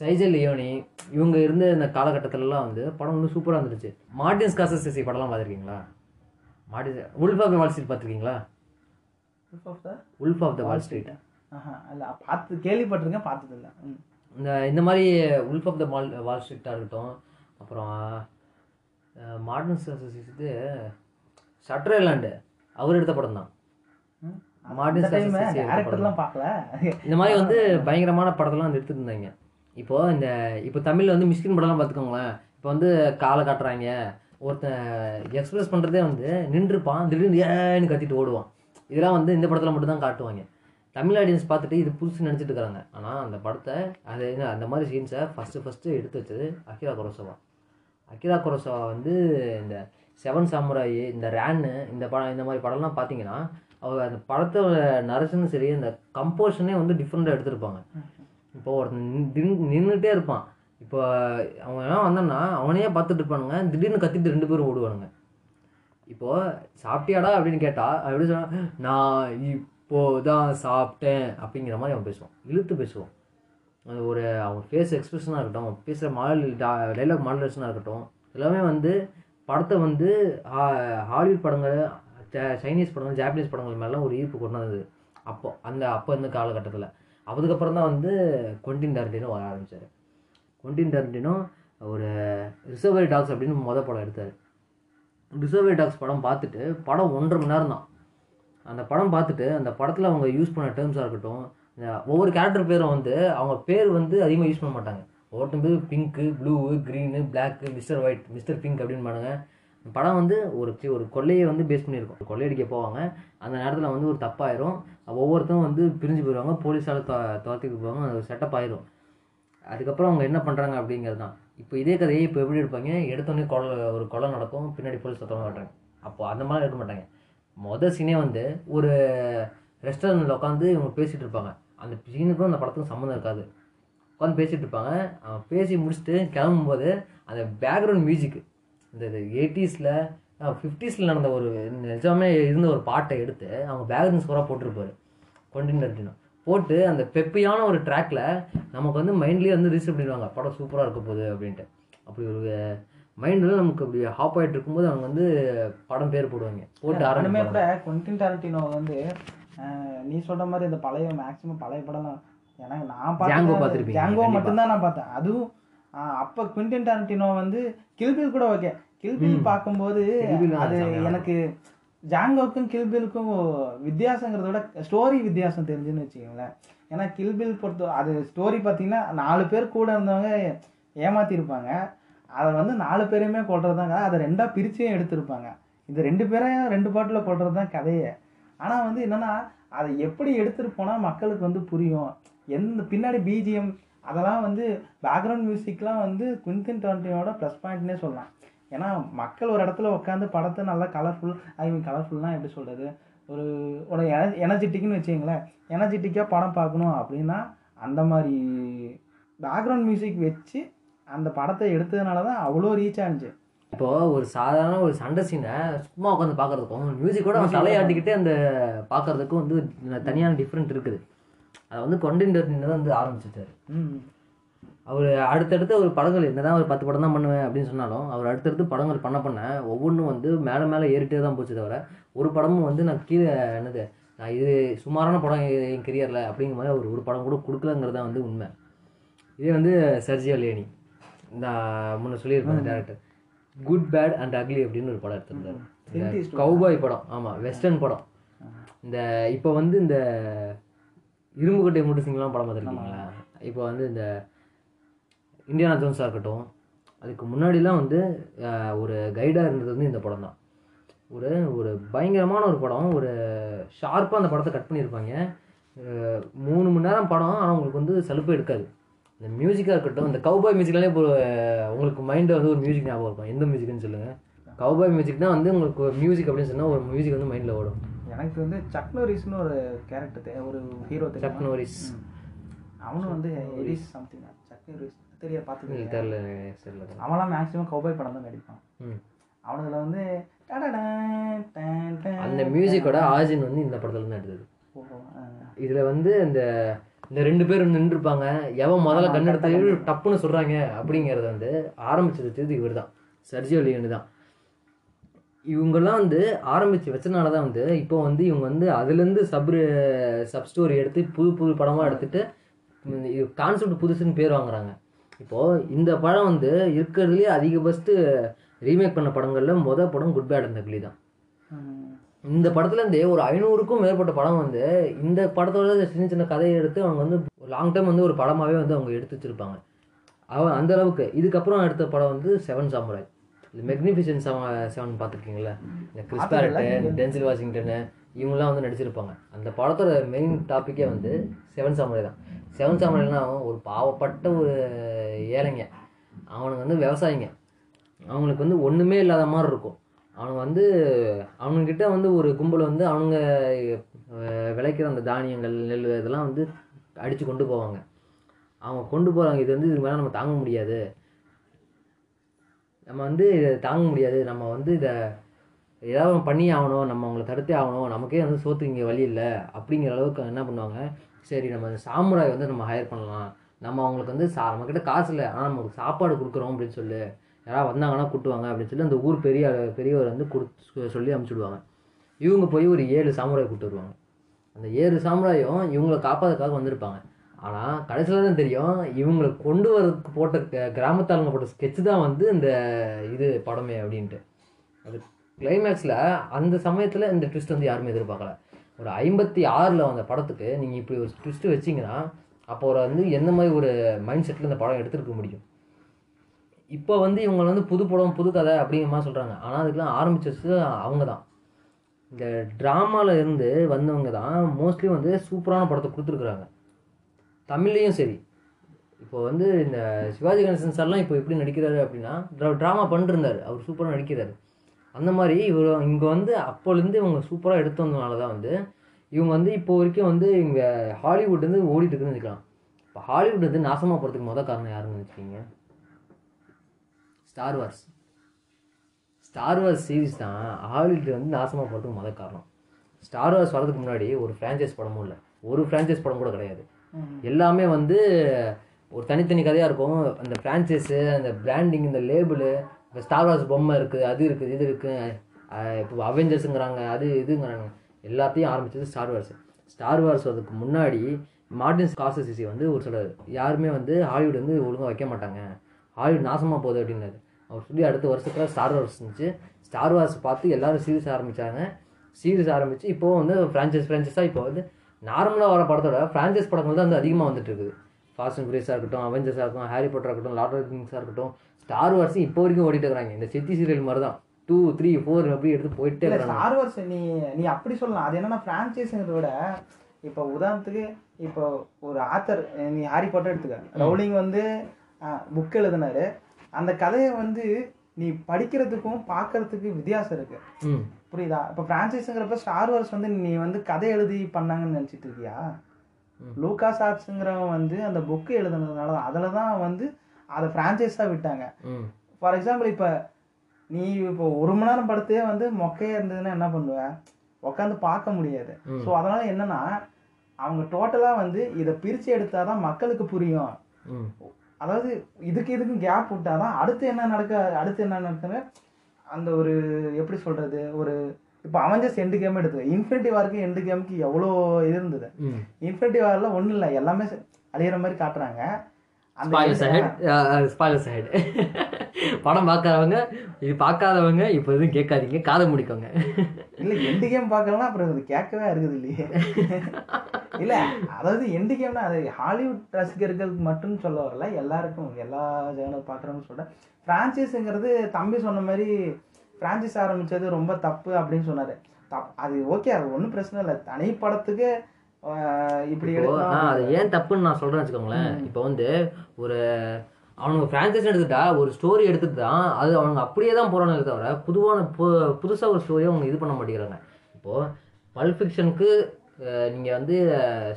A: சைஜல் லியோனி இவங்க இருந்த இந்த காலகட்டத்திலலாம் வந்து படம் வந்து சூப்பராக இருந்துச்சு. மார்டின்ஸ் காசஸ் படம்லாம் பார்த்துருக்கீங்களா? Martin wolf of the Wall Street பார்த்துருக்கீங்களா?
B: Wolf of the
A: wolf of the Wall Street.
B: இல்ல பார்த்து கேள்விப்பட்டிருக்கேன் பார்த்தது இல்ல ம்.
A: இந்த இந்த மாதிரி உல்ஃப் ஆஃப் த வால் வால் ஸ்ட்ரீட்டாக இருக்கட்டும் அப்புறம் மார்டின்ஸ் காசஸ் இது ஷட்டர் ஐலாண்டு அவர் எடுத்த படம் தான்
B: ம்.
A: மார்டின்
B: அந்த டைம்
A: ஸ்கார்செஸி எடுத்த
B: டேரக்டர்லாம் பார்க்கல
A: இந்த மாதிரி வந்து பயங்கரமான படத்தெல்லாம் வந்து எடுத்துட்டு இருந்தாங்க. இப்போ இந்த இப்போ தமிழ்ல வந்து மிஸ்கின் படம்லாம் பார்த்துக்கோங்களேன். இப்போ வந்து காலை காட்டுறாங்க. ஒருத்தன் எக்ஸ்பிரஸ் பண்ணுறதே வந்து நின்றுப்பான் திடீர்னு ஏன்னு கத்திட்டு ஓடுவான். இதெல்லாம் வந்து இந்த படத்தில் மட்டும் தான் காட்டுவாங்க. தமிழ் ஆடியன்ஸ் பார்த்துட்டு இது புதுசு நினச்சிட்டு இருக்காங்க. ஆனால் அந்த படத்தை அது என்ன அந்த மாதிரி சீன்ஸை ஃபஸ்ட்டு ஃபஸ்ட்டு எடுத்து வச்சது அகிரா குரோசவா. அகிரா குரோசவா வந்து இந்த செவன் சாமுராயி இந்த ரேன்னு இந்த படம் இந்த மாதிரி படம்லாம் பார்த்தீங்கன்னா அவர் அந்த படத்தோட நரசனும் சரி அந்த கம்போஷனே வந்து டிஃப்ரெண்ட்டாக எடுத்திருப்பாங்க. இப்போ ஒருத்தன் நின்றுட்டே இருப்பான். இப்போ அவன் என்ன வந்தான்னா அவனையே பார்த்துட்டு இருப்பானுங்க. திடீர்னு கத்திட்டு ரெண்டு பேரும் ஓடுவானுங்க. இப்போது சாப்பிட்டியாடா அப்படின்னு கேட்டால் எப்படி சொன்னா நான் இப்போ தான் சாப்பிட்டேன் அப்படிங்கிற மாதிரி அவன் பேசுவான். இழுத்து பேசுவான். அது ஒரு அவன் ஃபேஸ் எக்ஸ்பிரஷனாக இருக்கட்டும் அவன் பேசுகிற மாடல் டைலாக் மாடலேஷனாக இருக்கட்டும் எல்லாமே வந்து படத்தை வந்து ஹாலிவுட் படங்கள் சைனீஸ் படங்கள் ஜாப்பனீஸ் படங்கள் மேலாம் ஒரு ஈர்ப்பு கொண்டு வந்தது அப்போ அந்த அப்போ இருந்த காலகட்டத்தில். அதுக்கப்புறம் தான் வந்து கொண்டின் டர்டினோ வர ஆரம்பிச்சார். கொண்டின் டர்டினோ ஒரு ரிசர்வரி டாக்ஸ் அப்படின்னு மொதல் படம் எடுத்தார். ரிசர்வரி டாக்ஸ் படம் பார்த்துட்டு படம் ஒன்றரை மணி நேரம் தான் அந்த படம் பார்த்துட்டு அந்த படத்தில் அவங்க யூஸ் பண்ண டேர்ம்ஸாக இருக்கட்டும் ஒவ்வொரு கேரக்டர் பேரும் வந்து அவங்க பேர் வந்து அதிகமாக யூஸ் பண்ண மாட்டாங்க. ஒருத்தன் பேர் pink blue green black mister White mister Pink அப்படின்னு பாருங்க. படம் வந்து ஒரு ஒரு கொள்ளையை வந்து பேஸ் பண்ணியிருக்கும். கொள்ளையடிக்க போவாங்க. அந்த நேரத்தில் வந்து ஒரு தப்பாயிரும். ஒவ்வொருத்தரும் வந்து பிரிஞ்சு போயிடுவாங்க. போலீஸால் துரத்துக்கு போவாங்க. அது செட்டப் ஆயிரும். அதுக்கப்புறம் அவங்க என்ன பண்ணுறாங்க அப்படிங்கிறது தான் இப்போ இதே கதையை இப்போ எப்படி எடுப்பாங்க? எடுத்தோடனே கொலை ஒரு கொலை நடக்கும். பின்னாடி போலீஸ் சத்தமாக காட்டுறாங்க. அப்போ அந்த மாதிரி எடுக்க மாட்டாங்க. மொதல் சீனே வந்து ஒரு ரெஸ்டாரண்ட்டில் உட்காந்து இவங்க பேசிகிட்டு இருப்பாங்க. அந்த சீனுக்கும் அந்த படத்துக்கும் சம்மந்தம் இருக்காது. உட்காந்து பேசிகிட்டு இருப்பாங்க. அவன் பேசி முடிச்சுட்டு கிளம்பும்போது அந்த பேக்ரவுண்ட் மியூசிக்கு இந்த எயிட்டிஸில் ஃபிஃப்டிஸில் நடந்த ஒரு நிஜமே இருந்த ஒரு பாட்டை எடுத்து அவங்க பேக்ரவுண்ட் ஸ்கோராக போட்டிருப்பாரு. கொண்டின் போட்டு அந்த பெப்பியான ஒரு ட்ராக்ல நமக்கு வந்து மைண்ட்லேயே வந்து ரிசீவ் பண்ணிடுவாங்க. படம் சூப்பராக இருக்க போகுது அப்படின்ட்டு. அப்படி ஒரு மைண்டில் நமக்கு அப்படி ஹாப் ஆகிட்டு இருக்கும்போது அவங்க வந்து படம் பேர் போடுவாங்க. போட்டு ஆரம்பிப்பாங்க.
B: கூட குவென்டின் டாரண்டினோ வந்து நீ சொல்ற மாதிரி இந்த பழைய மேக்ஸிமம் பழைய படம்லாம் எனக்கு நான்
A: பார்த்திருப்பீங்க,
B: ஜாங்கோ. மட்டும்தான் நான் பார்த்தேன். அதுவும் அப்ப குவென்டின் டாரண்டினோ வந்து கில்பில் கூட ஓகே கில்பில். பார்க்கும்போது அது எனக்கு ஜாங்கோக்கும் கில்பிலுக்கும் வித்தியாசங்கிறத விட ஸ்டோரி வித்தியாசம் தெரிஞ்சுன்னு வச்சுக்கோங்களேன். ஏன்னா கில்பில் பொறுத்த அது ஸ்டோரி பார்த்தீங்கன்னா நாலு பேர் கூட இருந்தவங்க ஏமாத்திருப்பாங்க. அதை வந்து நாலு பேரையுமே கொள்றது தான் கதை. அதை ரெண்டாக பிரிச்சே எடுத்திருப்பாங்க. இது ரெண்டு பேரையும் ரெண்டு பாட்டில் கொள்றது தான் கதையே. ஆனால் வந்து என்னன்னா அதை எப்படி எடுத்துட்டு போனால் மக்களுக்கு வந்து புரியும். எந்த பின்னாடி பிஜிஎம் அதெல்லாம் வந்து பேக்ரவுண்ட் மியூசிக்லாம் வந்து குவிந்தின் டுவெண்ட்டியோட ப்ளஸ் பாயிண்ட்னே சொல்லலாம். ஏன்னா மக்கள் ஒரு இடத்துல உட்காந்து படத்தை நல்லா கலர்ஃபுல் ஐ மீன் கலர்ஃபுல்னால் எப்படி சொல்கிறது ஒரு ஒரு எனர்ஜெட்டிக்னு வச்சுங்களேன் எனர்ஜெட்டிக்காக படம் பார்க்கணும் அப்படின்னா அந்த மாதிரி பேக்ரவுண்ட் மியூசிக் வச்சு அந்த படத்தை எடுத்ததுனால தான் அவ்வளோ ரீச் ஆனிச்சு
A: இப்போ ஒரு சாதாரண ஒரு சண்டை சீனை சும்மா உட்காந்து பார்க்கறதுக்கும் மியூசிக்கோட தலையாட்டிக்கிட்டே அந்த பார்க்கறதுக்கும் வந்து தனியான டிஃப்ரெண்ட் இருக்குது. அதை வந்து கொண்டின் தான் வந்து ஆரம்பிச்சிட்டாரு. அவர் அடுத்தடுத்து ஒரு படங்கள் என்னதான் ஒரு பத்து படம் தான் பண்ணுவேன் அப்படின்னு சொன்னாலும் அவர் அடுத்தடுத்து படங்கள் பண்ண பண்ண ஒவ்வொன்றும் வந்து மேலே மேலே ஏறிட்டே தான் போச்சு தவிர ஒரு படமும் வந்து நான் கீழே என்னது நான் இது சுமாரான படம் என் கெரியரில் அப்படிங்கிற மாதிரி அவர் ஒரு படம் கூட கொடுக்கலங்கிறது தான் வந்து உண்மை. இதே வந்து சர்ஜியோ லேனி நான் முன்ன சொல்லியிருப்பேன் director good bad and ugly அப்படின்னு ஒரு படம் எடுத்திருந்தாரு. கௌபாய் படம் ஆமாம் வெஸ்டர்ன் படம். இந்த இப்போ வந்து இந்த இரும்புக்கட்டை முட்டு சிங்கெலாம் படம் பார்த்துருக்கீங்களா? இப்போ வந்து இந்த இந்தியானா ஜோன்ஸாக இருக்கட்டும் அதுக்கு முன்னாடிலாம் வந்து ஒரு கைடாக இருந்தது வந்து இந்த படம் தான். ஒரு ஒரு பயங்கரமான ஒரு படம் ஒரு ஷார்ப்பாக அந்த படத்தை கட் பண்ணியிருப்பாங்க. மூணு மணி நேரம் படம் ஆனால் உங்களுக்கு வந்து சலுப்பே எடுக்காது. இந்த மியூசிக்காக இருக்கட்டும் இந்த கவுபாய் மியூசிக்னாலே இப்போ உங்களுக்கு மைண்டில் வந்து ஒரு மியூசிக் ஞாபகம் இருக்கும். எந்த மியூசிக்னு சொல்லுங்கள் கவுபாய் மியூசிக் தான் வந்து உங்களுக்கு மியூசிக் அப்படின்னு சொன்னால் ஒரு மியூசிக் வந்து மைண்டில் ஓடும்.
B: எனக்கு வந்து சக் நோரிஸ்னு ஒரு கேரக்டர் ஒரு ஹீரோ
A: சக் நோரிஸ்
B: அவனும் வந்து எடிஸ் சம்திங் சக் நோரிஸ் தெரிய பார்த்துக்கல
A: தெரியல
B: அவன்லாம் மேக்ஸிமம் கௌபாய் படம் தான் நடிப்பான்.
A: ம்.
B: அவனுதுல வந்து
A: அந்த மியூசிக்கோட ஆர்ஜின் வந்து இந்த படத்துல இருந்து எடுத்தது. இதுல வந்து இந்த இந்த ரெண்டு பேரும் நின்றுருப்பாங்க. எவன் முதல்ல கண் எடுத்து டப்புன்னு சொல்றாங்க அப்படிங்கறத வந்து ஆரம்பிச்சது இவர் தான் சர்ஜியோ லியோனு தான். இவங்கெல்லாம் வந்து ஆரம்பிச்சு வச்சனால தான் வந்து இப்போ வந்து இவங்க வந்து அதுலேருந்து சப் சப் ஸ்டோரி எடுத்து புது புது படமாக எடுத்துட்டு கான்செப்ட் புதுசுன்னு பேர் வாங்குறாங்க. இப்போது இந்த படம் வந்து இருக்கிறதுலே அதிக ஃபஸ்ட்டு ரீமேக் பண்ண படங்களில் மொதல் படம் குட் பேட் அந்த கிளி தான். இந்த படத்துல இருந்தே ஒரு ஐநூறுக்கும் மேற்பட்ட படம் வந்து இந்த படத்தோட சின்ன சின்ன கதையை எடுத்து அவங்க வந்து லாங் டைம் வந்து ஒரு படமாவே வந்து அவங்க எடுத்து வச்சிருப்பாங்க. அவன் அந்த அளவுக்கு. இதுக்கப்புறம் எடுத்த படம் வந்து செவன் சாமுராய் இந்த மெக்னிஃபிஷன் செவன் பார்த்துருக்கீங்களா இந்த கிறிஸ் பேரட்டு இந்த டென்சில் வாஷிங்டனு இவங்கெல்லாம் வந்து நடிச்சிருப்பாங்க. அந்த படத்தோட மெயின் டாப்பிக்கே வந்து செவன் சாமுராய் தான். செவன் சாமுராய்னா ஒரு பாவப்பட்ட ஒரு ஏழைங்க. அவனுங்க வந்து விவசாயிங்க. அவங்களுக்கு வந்து ஒன்றுமே இல்லாத மாதிரி இருக்கும். அவனுங்க வந்து அவனுங்கிட்ட வந்து ஒரு கும்பல் வந்து அவனுங்க விளைக்கிற அந்த தானியங்கள் நெல் இதெல்லாம் வந்து அடித்து கொண்டு போவாங்க. அவங்க கொண்டு போகிறாங்க இது வந்து இது மேலே நம்ம தாங்க முடியாது. நம்ம வந்து இதை தாங்க முடியாது. நம்ம வந்து இதை ஏதாவது பண்ணி ஆகணும். நம்ம அவங்கள தடுத்தே ஆகணும். நமக்கே வந்து சோத்துக்கு இங்கே வழி இல்லை அப்படிங்கிற அளவுக்கு என்ன பண்ணுவாங்க? சரி நம்ம சாமுராய் வந்து நம்ம ஹையர் பண்ணலாம். நம்ம அவங்களுக்கு வந்து சா நம்மக்கிட்ட காசு இல்லை. ஆனால் நமக்கு சாப்பாடு கொடுக்குறோம் அப்படின்னு சொல்லி. யாராவது வந்தாங்கன்னா கூட்டுவாங்க அப்படின்னு சொல்லி அந்த ஊர் பெரிய பெரியவர் வந்து கொடுத்து சொல்லி அனுப்பிச்சுடுவாங்க. இவங்க போய் ஒரு ஏழு சாமுராய் கூப்பிட்டு வருவாங்க. அந்த ஏழு சாமுராயும் இவங்களை காப்பாதுக்காக வந்திருப்பாங்க. ஆனால் கடைசியில் தான் தெரியும் இவங்களை கொண்டு வரதுக்கு போட்ட கிராமத்தாளுங்க போட்ட ஸ்கெட்சு தான் வந்து இந்த இது படமே அப்படின்ட்டு. அது கிளைமேக்ஸில் அந்த சமயத்தில் இந்த ட்விஸ்ட் வந்து யாருமே எதிர்பார்க்கல. ஒரு ஐம்பத்தி ஆறில் வந்த படத்துக்கு நீங்கள் இப்படி ஒரு ட்விஸ்ட்டு வச்சிங்கன்னா அப்போ ஒரு வந்து எந்த மாதிரி ஒரு மைண்ட் செட்டில் இந்த படம் எடுத்துருக்க முடியும்? இப்போ வந்து இவங்க வந்து புது படம் புது கதை அப்படிங்கிற மாதிரி சொல்கிறாங்க ஆனால் அதுக்கெல்லாம் ஆரம்பிச்சது அவங்க தான். இந்த ட்ராமாவில் இருந்து வந்தவங்க தான் மோஸ்ட்லி வந்து சூப்பரான படத்தை கொடுத்துருக்குறாங்க. தமிழ்லேயும் சரி. இப்போ வந்து இந்த சிவாஜி கணேசன் சார்லாம் இப்போ எப்படி நடிக்கிறாரு அப்படின்னா ட்ராமா பண்ணிருந்தார். அவர் சூப்பராக நடிக்கிறார். அந்த மாதிரி இவர் இங்கே வந்து அப்போலேருந்து இவங்க சூப்பராக எடுத்து வந்ததுனால தான் வந்து இவங்க வந்து இப்போ வரைக்கும் வந்து இங்கே ஹாலிவுட் வந்து ஓடிட்டு இருக்குன்னு நினைக்கலாம் இப்போ ஹாலிவுட் வந்து நாசமாக போகிறதுக்கு மொதல் காரணம் யாருன்னு நினைக்கிறீங்க? Star Wars Star Wars series தான் ஹாலிவுட் வந்து நாசமாக போகிறதுக்கு மொதல் காரணம். ஸ்டார் வார்ஸ் வரதுக்கு முன்னாடி ஒரு ஃப்ரான்ச்சைஸ் படமும் இல்லை. ஒரு ஃப்ரான்ச்சைஸ் படம் கூட கிடையாது. எல்லாமே வந்து ஒரு தனித்தனி கதையாக இருக்கும். அந்த ஃப்ரான்ச்சைஸு அந்த பிராண்டிங் இந்த லேபிளு இப்போ ஸ்டார் வார்ஸ் பொம்மை இருக்குது அது இருக்குது இது இருக்குது இப்போ அவெஞ்சர்ஸுங்கிறாங்க அது இதுங்கிறாங்க. எல்லாத்தையும் ஆரம்பித்தது ஸ்டார் வார்ஸ் ஸ்டார் வார்ஸ் அதுக்கு முன்னாடி மார்டின் ஸ்காசசிசி வந்து ஒரு சில யாருமே வந்து ஹாலிவுட் வந்து ஒழுங்காக வைக்க மாட்டாங்க. ஹாலிவுட் நாசமாக போகுது அப்படின்னாரு. அவர் சொல்லி அடுத்த வருஷத்தில் ஸ்டார் வார்ஸ் இருந்துச்சு. ஸ்டார் வார்ஸ் பார்த்து எல்லாரும் சீரிஸ் ஆரம்பித்தாங்க சீரிஸ் ஆரம்பிச்சு இப்போது வந்து ஃப்ரான்ச்சைஸ் ஃப்ரான்ச்சைஸாக இப்போ வந்து நார்மலாக வர படத்தோட ஃப்ரான்ச்சைஸ் படங்கள் தான் வந்து அதிகமாக வந்துட்டு இருக்குது ஃபாஸ்ட் அண்ட் ஃபியூரியஸாக இருக்கட்டும் அவெஞ்சர்ஸாக இருக்கட்டும் ஹாரி பாட்டராக இருக்கட்டும் லார்ட் ஆஃப் திங்ஸாக இருக்கட்டும் ஸ்டார் வார்ஸ் இப்போ வரைக்கும் ஓடிட்டு இருக்காங்க இந்த சித்தி சீரியல் மாதிரி தான் டூ த்ரீ ஃபோர் அப்படி எடுத்து போயிட்டே
B: இல்ல
A: இருக்காங்க
B: ஸ்டார் வார்ஸ் நீ நீ அப்படி சொல்லலாம். அது என்னன்னா பிரான்ச்சைஸுங்கிறத விட இப்போ உதாரணத்துக்கு இப்போ ஒரு ஆத்தர் நீ ஹாரி பாட்டர் எடுத்துக்க. ரவுலிங் வந்து புக் எழுதினாரு. அந்த கதையை வந்து நீ படிக்கிறதுக்கும் பார்க்கறதுக்கு வித்தியாசம் இருக்கு.
A: ம்.
B: புரியுதா? இப்போ பிரான்ச்சைஸுங்கிறப்ப ஸ்டார் வார்ஸ் வந்து நீ வந்து கதை எழுதி பண்ணாங்கன்னு நினச்சிட்டு இருக்கியா. லூகாஸ் ஆர்ட்ஸுங்கிறவன் வந்து அந்த புக்கு எழுதுனதுனால தான். அதில் தான் வந்து அதை ஃப்ரான்ச்சைஸாக விட்டாங்க. ஃபார் எக்ஸாம்பிள் இப்போ நீ இப்போ ஒரு மணி நேரம் படத்தையே வந்து மொக்கையா இருந்ததுன்னா என்ன பண்ணுவ? உட்காந்து பார்க்க முடியாது. ஸோ அதனால என்னன்னா அவங்க டோட்டலாக வந்து இதை பிரித்து எடுத்தாதான் மக்களுக்கு புரியும். அதாவது இதுக்கு இதுக்கும் கேப் விட்டாதான் அடுத்து என்ன நடக்க அடுத்து என்ன நடக்குன்னு அந்த ஒரு எப்படி சொல்றது ஒரு இப்போ அவஞ்சஸ் எண்டு கேம் எடுத்து இன்ஃபினிட்டி வார்க்கு எண்டு கேமுக்கு எவ்வளோ இது இருந்தது? இன்ஃபினிட்டி வாரில் ஒன்றும் இல்லை எல்லாமே அழியிற மாதிரி காட்டுறாங்க.
A: படம் பார்க்காதவங்க இது பார்க்காதவங்க இப்போ எதுவும் கேட்காதீங்க காதை முடிக்கோங்க.
B: இல்ல எண்டு கேம் பார்க்கலாம் அப்புறம் இது கேட்கவே இருக்குது இல்லையே இல்ல அதாவது எண்டு கேம்னா அது ஹாலிவுட் ரசிகர்களுக்கு மட்டும் சொல்ல வரல எல்லாருக்கும் எல்லா ஜேர்னல் பார்க்குறவங்க சொல்றேன் ஃப்ரான்ச்சைஸுங்கிறது தம்பி சொன்ன மாதிரி ஃப்ரான்ச்சைஸ் ஆரம்பிச்சது ரொம்ப தப்பு அப்படின்னு சொன்னாரு. தப் அது ஓகே அது ஒன்றும் பிரச்சனை இல்லை. தனி படத்துக்கு இப்படி
A: அது ஏன் தப்புன்னு நான் சொல்றேன்னு வச்சுக்கோங்களேன். இப்போ வந்து ஒரு அவனுங்க ஃப்ரான்ச்சைஸ் எடுத்துட்டா ஒரு ஸ்டோரி எடுத்துட்டு தான் அது அவனுங்க அப்படியே தான் போறானுங்க தவிர புதுவான பு புதுசாக ஒரு ஸ்டோரியை அவங்க இது பண்ண மாட்டேங்கிறாங்க. இப்போது பல் ஃபிக்ஷனுக்கு நீங்கள் வந்து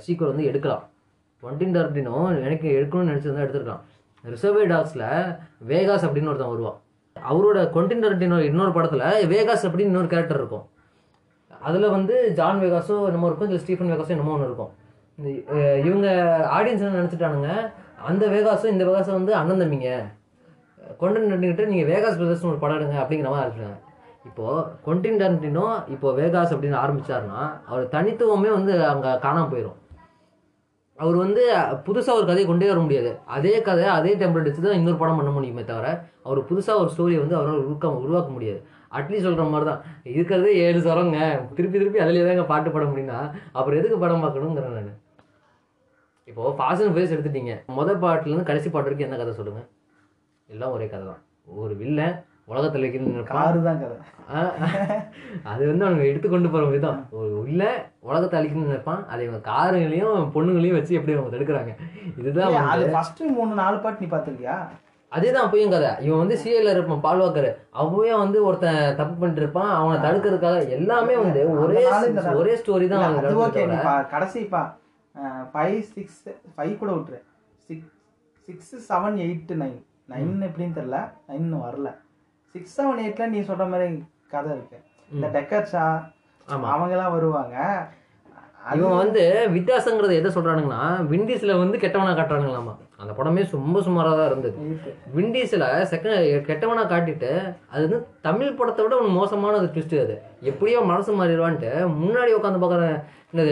A: சீக்கிரம் வந்து எடுக்கலாம். ஒன்டின் டார்டினும் எனக்கு எடுக்கணும்னு நினச்சிருந்தா எடுத்துருக்கலாம். ரிசர்வே டாக்ஸில் வேகாஸ் அப்படின்னு ஒருத்தன் வருவான். அவரோட கொண்டின் டார்டினோ இன்னொரு படத்தில் வேகாஸ் அப்படின்னு இன்னொரு கேரக்டர் இருக்கும். அதில் வந்து ஜான் வேகாஸோ என்னமோ இருக்கும் இல்லை ஸ்டீஃபன் வேகாஸோ என்னமோ ஒன்று இருக்கும். இந்த இவங்க ஆடியன்ஸ் என்ன நினச்சிட்டானுங்க அந்த வேகாஸும் இந்த வேகாஸும் வந்து அண்ணன் தம்பிங்க. கொண்டன் நட்டுக்கிட்டு நீங்கள் வேகாஸ் பிரதர்ஸ்னு ஒரு படம் எடுங்க அப்படிங்கிற மாதிரி இருக்காங்க இப்போது கொண்டின் டண்டினோ இப்போ வேகாஸ் அப்படின்னு ஆரம்பித்தாருன்னா அவர் தனித்துவமே வந்து அங்கே காணாமல் போயிடும் அவர் வந்து புதுசாக ஒரு கதையை கொண்டே வர முடியாது. அதே கதை அதே டெம்ப்ளேட் வச்சு தான் இன்னொரு படம் பண்ண முடியுமே தவிர அவர் புதுசாக ஒரு ஸ்டோரியை வந்து அவரால் உருவாக்க உருவாக்க முடியாது. அட்லீஸ்ட் சொல்கிற மாதிரி தான் இருக்கிறதே ஏழு சரங்க. திருப்பி திருப்பி அதிலே தாங்க பாட்டு பாட முடியும்னா அப்புறம் எதுக்கு படம் பார்க்கணுங்கிறேன் நான். இப்போது ஃபாஸ்ட் அண்ட் ஃபேஸ் எடுத்துட்டீங்க. முதல் பாட்டிலேருந்து கடைசி பாட்டு வரைக்கும் என்ன கதை சொல்லுங்கள் எல்லாம் ஒரே கதை தான் ஒரு வில்லன் உலகத்தில் இருக்கிற
B: காரு தான் கதை.
A: அது வந்து அவனுங்க எடுத்து கொண்டு போற விதம் உள்ள உலகத்தை அழிக்கணும்னு நினைப்பான். அதை இவங்க காருங்களையும் பொண்ணுங்களையும் வச்சு எப்படி அவங்க தடுக்கிறாங்க? இதுதான்
B: அது ஃபர்ஸ்ட் மூணு நாலு பாட்டு நீ பார்த்திருக்கியா
A: அதேதான் அப்பயும் கதை. இவன் வந்து சிஎல்ல இருப்பான் பால்வாக்கர் அவன் வந்து ஒருத்தன் தப்பு பண்ணிட்டு இருப்பான் அவனை தடுக்கிறதுக்காக எல்லாமே வந்து ஒரே ஒரே ஸ்டோரி தான்
B: அது கடைசிப்பா ஃபைவ் சிக்ஸ் ஃபைவ் கூட விட்டுரு. Six six seven eight nine nine எப்படின்னு தெரியல. நைன் வரல. சிக்ஸ் செவன் எயிட்ல நீ சொல்ற மாதிரி கதை இருக்கு. இந்த டெக்கர்ஸா அவங்கெல்லாம் வருவாங்க.
A: இவன் வந்து வித்தியாசங்கிறத எதை சொல்றானுங்கன்னா விண்டீஸ்ல வந்து கெட்டவனா காட்டுறானுங்களாமா. அந்த படமே ரொம்ப சுமாரா தான் இருந்தது. விண்டீஸ்ல செகண்ட் கெட்டவனா காட்டிட்டு அது வந்து தமிழ் படத்தை விட ஒரு மோசமான ஒரு ட்விஸ்ட் அது. எப்படியோ மனசு மாறிடுவான்ட்டு முன்னாடி உட்காந்து பார்க்குற இந்த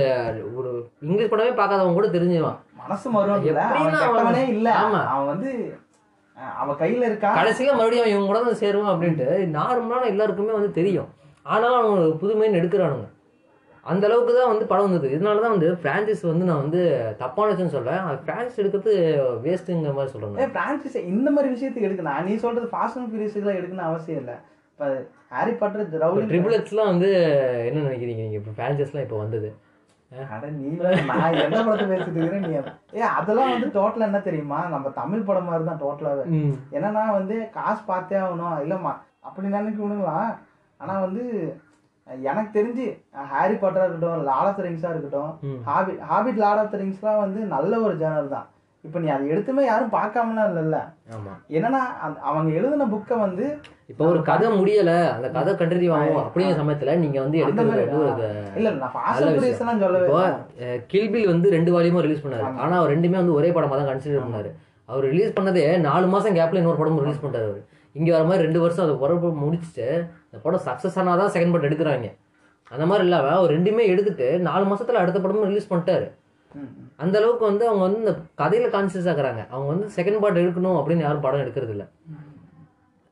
A: ஒரு இங்கிலீஷ் படமே பார்க்காதவங்க கூட தெரிஞ்சுவான்.
B: மனசு அவன்
A: எப்படின்னா அவன்
B: இல்ல.
A: ஆமா.
B: அவன் வந்து அவன் கையில இருக்கா?
A: கடைசியில மறுபடியும் இவங்க கூட வந்து சேருவான் அப்படின்ட்டு நார்மலான எல்லாருக்குமே வந்து தெரியும். ஆனாலும் அவங்க புதுமைன்னு எடுக்கிறானுங்க. அந்த அளவுக்கு தான் வந்து படம் வந்தது. இதனால தான் வந்து பிரான்சைஸ் வந்து நான் வந்து தப்பான விஷயம் சொல்ல அது பிரான்சைஸ் எடுக்கிறது வேஸ்ட்டுங்கிற மாதிரி சொல்றேன்
B: ஏ பிரான்சிஸ் இந்த மாதிரி விஷயத்துக்கு எடுக்கணும். நீ சொல்றது ஃபாஸ்ட் அண்ட் ஃபியூரியஸ்க்குலாம் எடுக்கணும் அவசியம் இல்ல. இப்ப ஹாரி பாட்டர் ரவுலிங்
A: ட்ரிபிள் எக்ஸ்லாம் வந்து என்ன நினைக்கிறீங்க நீங்க? இப்போ பிரான்சைஸ்லாம் இப்போ வந்தது.
B: அட நீ நான் எந்த படத்தை பேசிட்டு இருக்கிறேன் நீ ஏ அதெல்லாம் வந்து டோட்டலா என்ன தெரியுமா? நம்ம தமிழ் படம் மாதிரி தான் டோட்டலாவே என்னன்னா வந்து காசு பார்த்தே ஆகணும். இல்லம்மா அப்படி நினைக்கணுங்களா? ஆனா வந்து எனக்கு தெரிஞ்சு ஹாரி பாட்டரா இருக்கட்டும் லார்ட் ஆஃப் ரிங்ஸா இருக்கட்டும். ஹாபிட் ஹாபிட் லார்ட் ஆஃப் ரிங்ஸ்லாம் வந்து நல்ல ஒரு ஜேர்னல் தான். இப்போ நீ அதை எடுத்துமே யாரும் பார்க்காமலாம் இல்லைல்ல.
A: ஆமா.
B: என்னன்னா அவங்க எழுதின புக்கை வந்து
A: இப்போ ஒரு கதை முடியல அந்த கதை கண்டினியூ ஆகும் அப்படிங்கிற சமயத்துல நீங்க வந்து எடுக்கிறது
B: இல்ல நான் சொல்லவே.
A: கில்பில் வந்து ரெண்டு வால்யூமும் ரிலீஸ் பண்ணாரு.
B: ஆமா.
A: ஆனா அவர் ரெண்டுமே வந்து ஒரே படமா தான் கன்சிடர் பண்ணாரு. அவர் ரிலீஸ் பண்ணதே நாலு மாசம் கேப்ல இன்னொரு படம் ரிலீஸ் அவர். இங்க வர மாதிரி ரெண்டு வருஷம் அதை படம் முடிச்சுட்டு அந்த படம் சக்சஸ் ஆனாதான் செகண்ட் பார்ட் எடுக்கிறாங்க. அந்த மாதிரி இல்லாம அவர் ரெண்டுமே எடுத்துட்டு நாலு மாசத்துல அடுத்த படமும் ரிலீஸ் பண்ணிட்டாரு. அந்த அளவுக்கு வந்து அவங்க வந்து இந்த கதையில கான்சியஸ் ஆகுறாங்க அவங்க வந்து செகண்ட் பார்ட் எடுக்கணும் அப்படின்னு யாரும் படம் எடுக்கிறது இல்லை.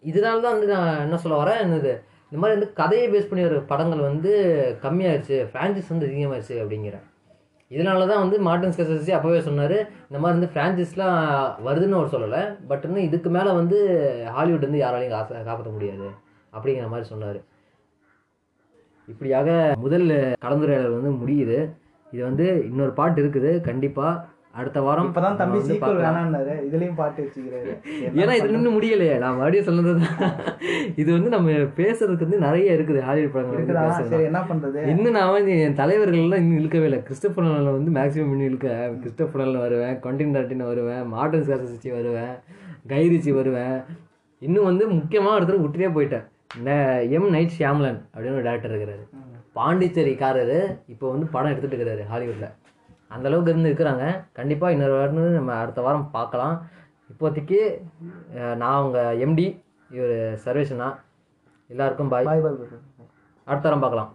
A: இதனால தான் வந்து நான் என்ன சொல்ல வரேன் என்னது இந்த மாதிரி வந்து கதையை பேஸ் பண்ணி வர படங்கள் வந்து கம்மியாயிருச்சு ஃப்ரான்ச்சைஸ் வந்து அதிகமாயிருச்சு அப்படிங்கிறேன் இதனால தான் வந்து மார்டின் ஸ்கசசி அப்போவே சொன்னார் இந்த மாதிரி வந்து ஃப்ரான்ச்சைஸ்லாம் வருதுன்னு அவர் சொல்லலை பட் இன்னும் இதுக்கு மேலே வந்து ஹாலிவுட் வந்து யாராலையும் காசை காப்பாற்ற முடியாது அப்படிங்கிற மாதிரி சொன்னார். இப்படியாக முதல் கலந்துரையாடல் வந்து முடியுது. இது வந்து இன்னொரு பாட்டு இருக்குது கண்டிப்பாக அடுத்த வாரம்
B: இப்பதான் தம்பி சீக்கிரம். வேணாம்னாரு. இதுலயும் பாட்டு வச்சுக்கிறாரு.
A: ஏன்னா இது இன்னும் முடியலையே. நான் மறுபடியும் சொன்னது இது வந்து நம்ம பேசுறதுக்கு வந்து நிறைய இருக்குது ஹாலிவுட் படங்கள்.
B: சரி என்ன பண்றது?
A: இன்னும் நான் வந்து என் தலைவர்கள்லாம் இன்னும் இழுக்கவே இல்லை. கிறிஸ்டபர் நோலன் வந்து மேக்ஸிமம் இன்னும் இழுக்க. கிறிஸ்டபர் நோலன் வருவேன் கொண்டின் டார்டின் வருவேன் மார்டன் ஸ்கார்சிச்சி வருவேன் கைரிச்சி வருவேன். இன்னும் வந்து முக்கியமாக ஒருத்தர் விட்டுட்டே போயிட்டேன். இந்த எம். நைட் ஷியாம்லன் அப்படின்னு ஒரு டேரக்டர் இருக்கிறாரு. பாண்டிச்சேரிக்காரரு இப்போ வந்து படம் எடுத்துட்டு இருக்கிறாரு ஹாலிவுட்டில் அந்த அளவுக்கு இருந்து இருக்கிறாங்க கண்டிப்பாக இன்னொரு வாரம் நம்ம அடுத்த வாரம் பார்க்கலாம். இப்போதைக்கு நான் உங்கள் எம்டி இவர் சர்வேஷனா எல்லாருக்கும்
B: பாய் பாய் பாய்
A: அடுத்த வாரம் பார்க்கலாம்.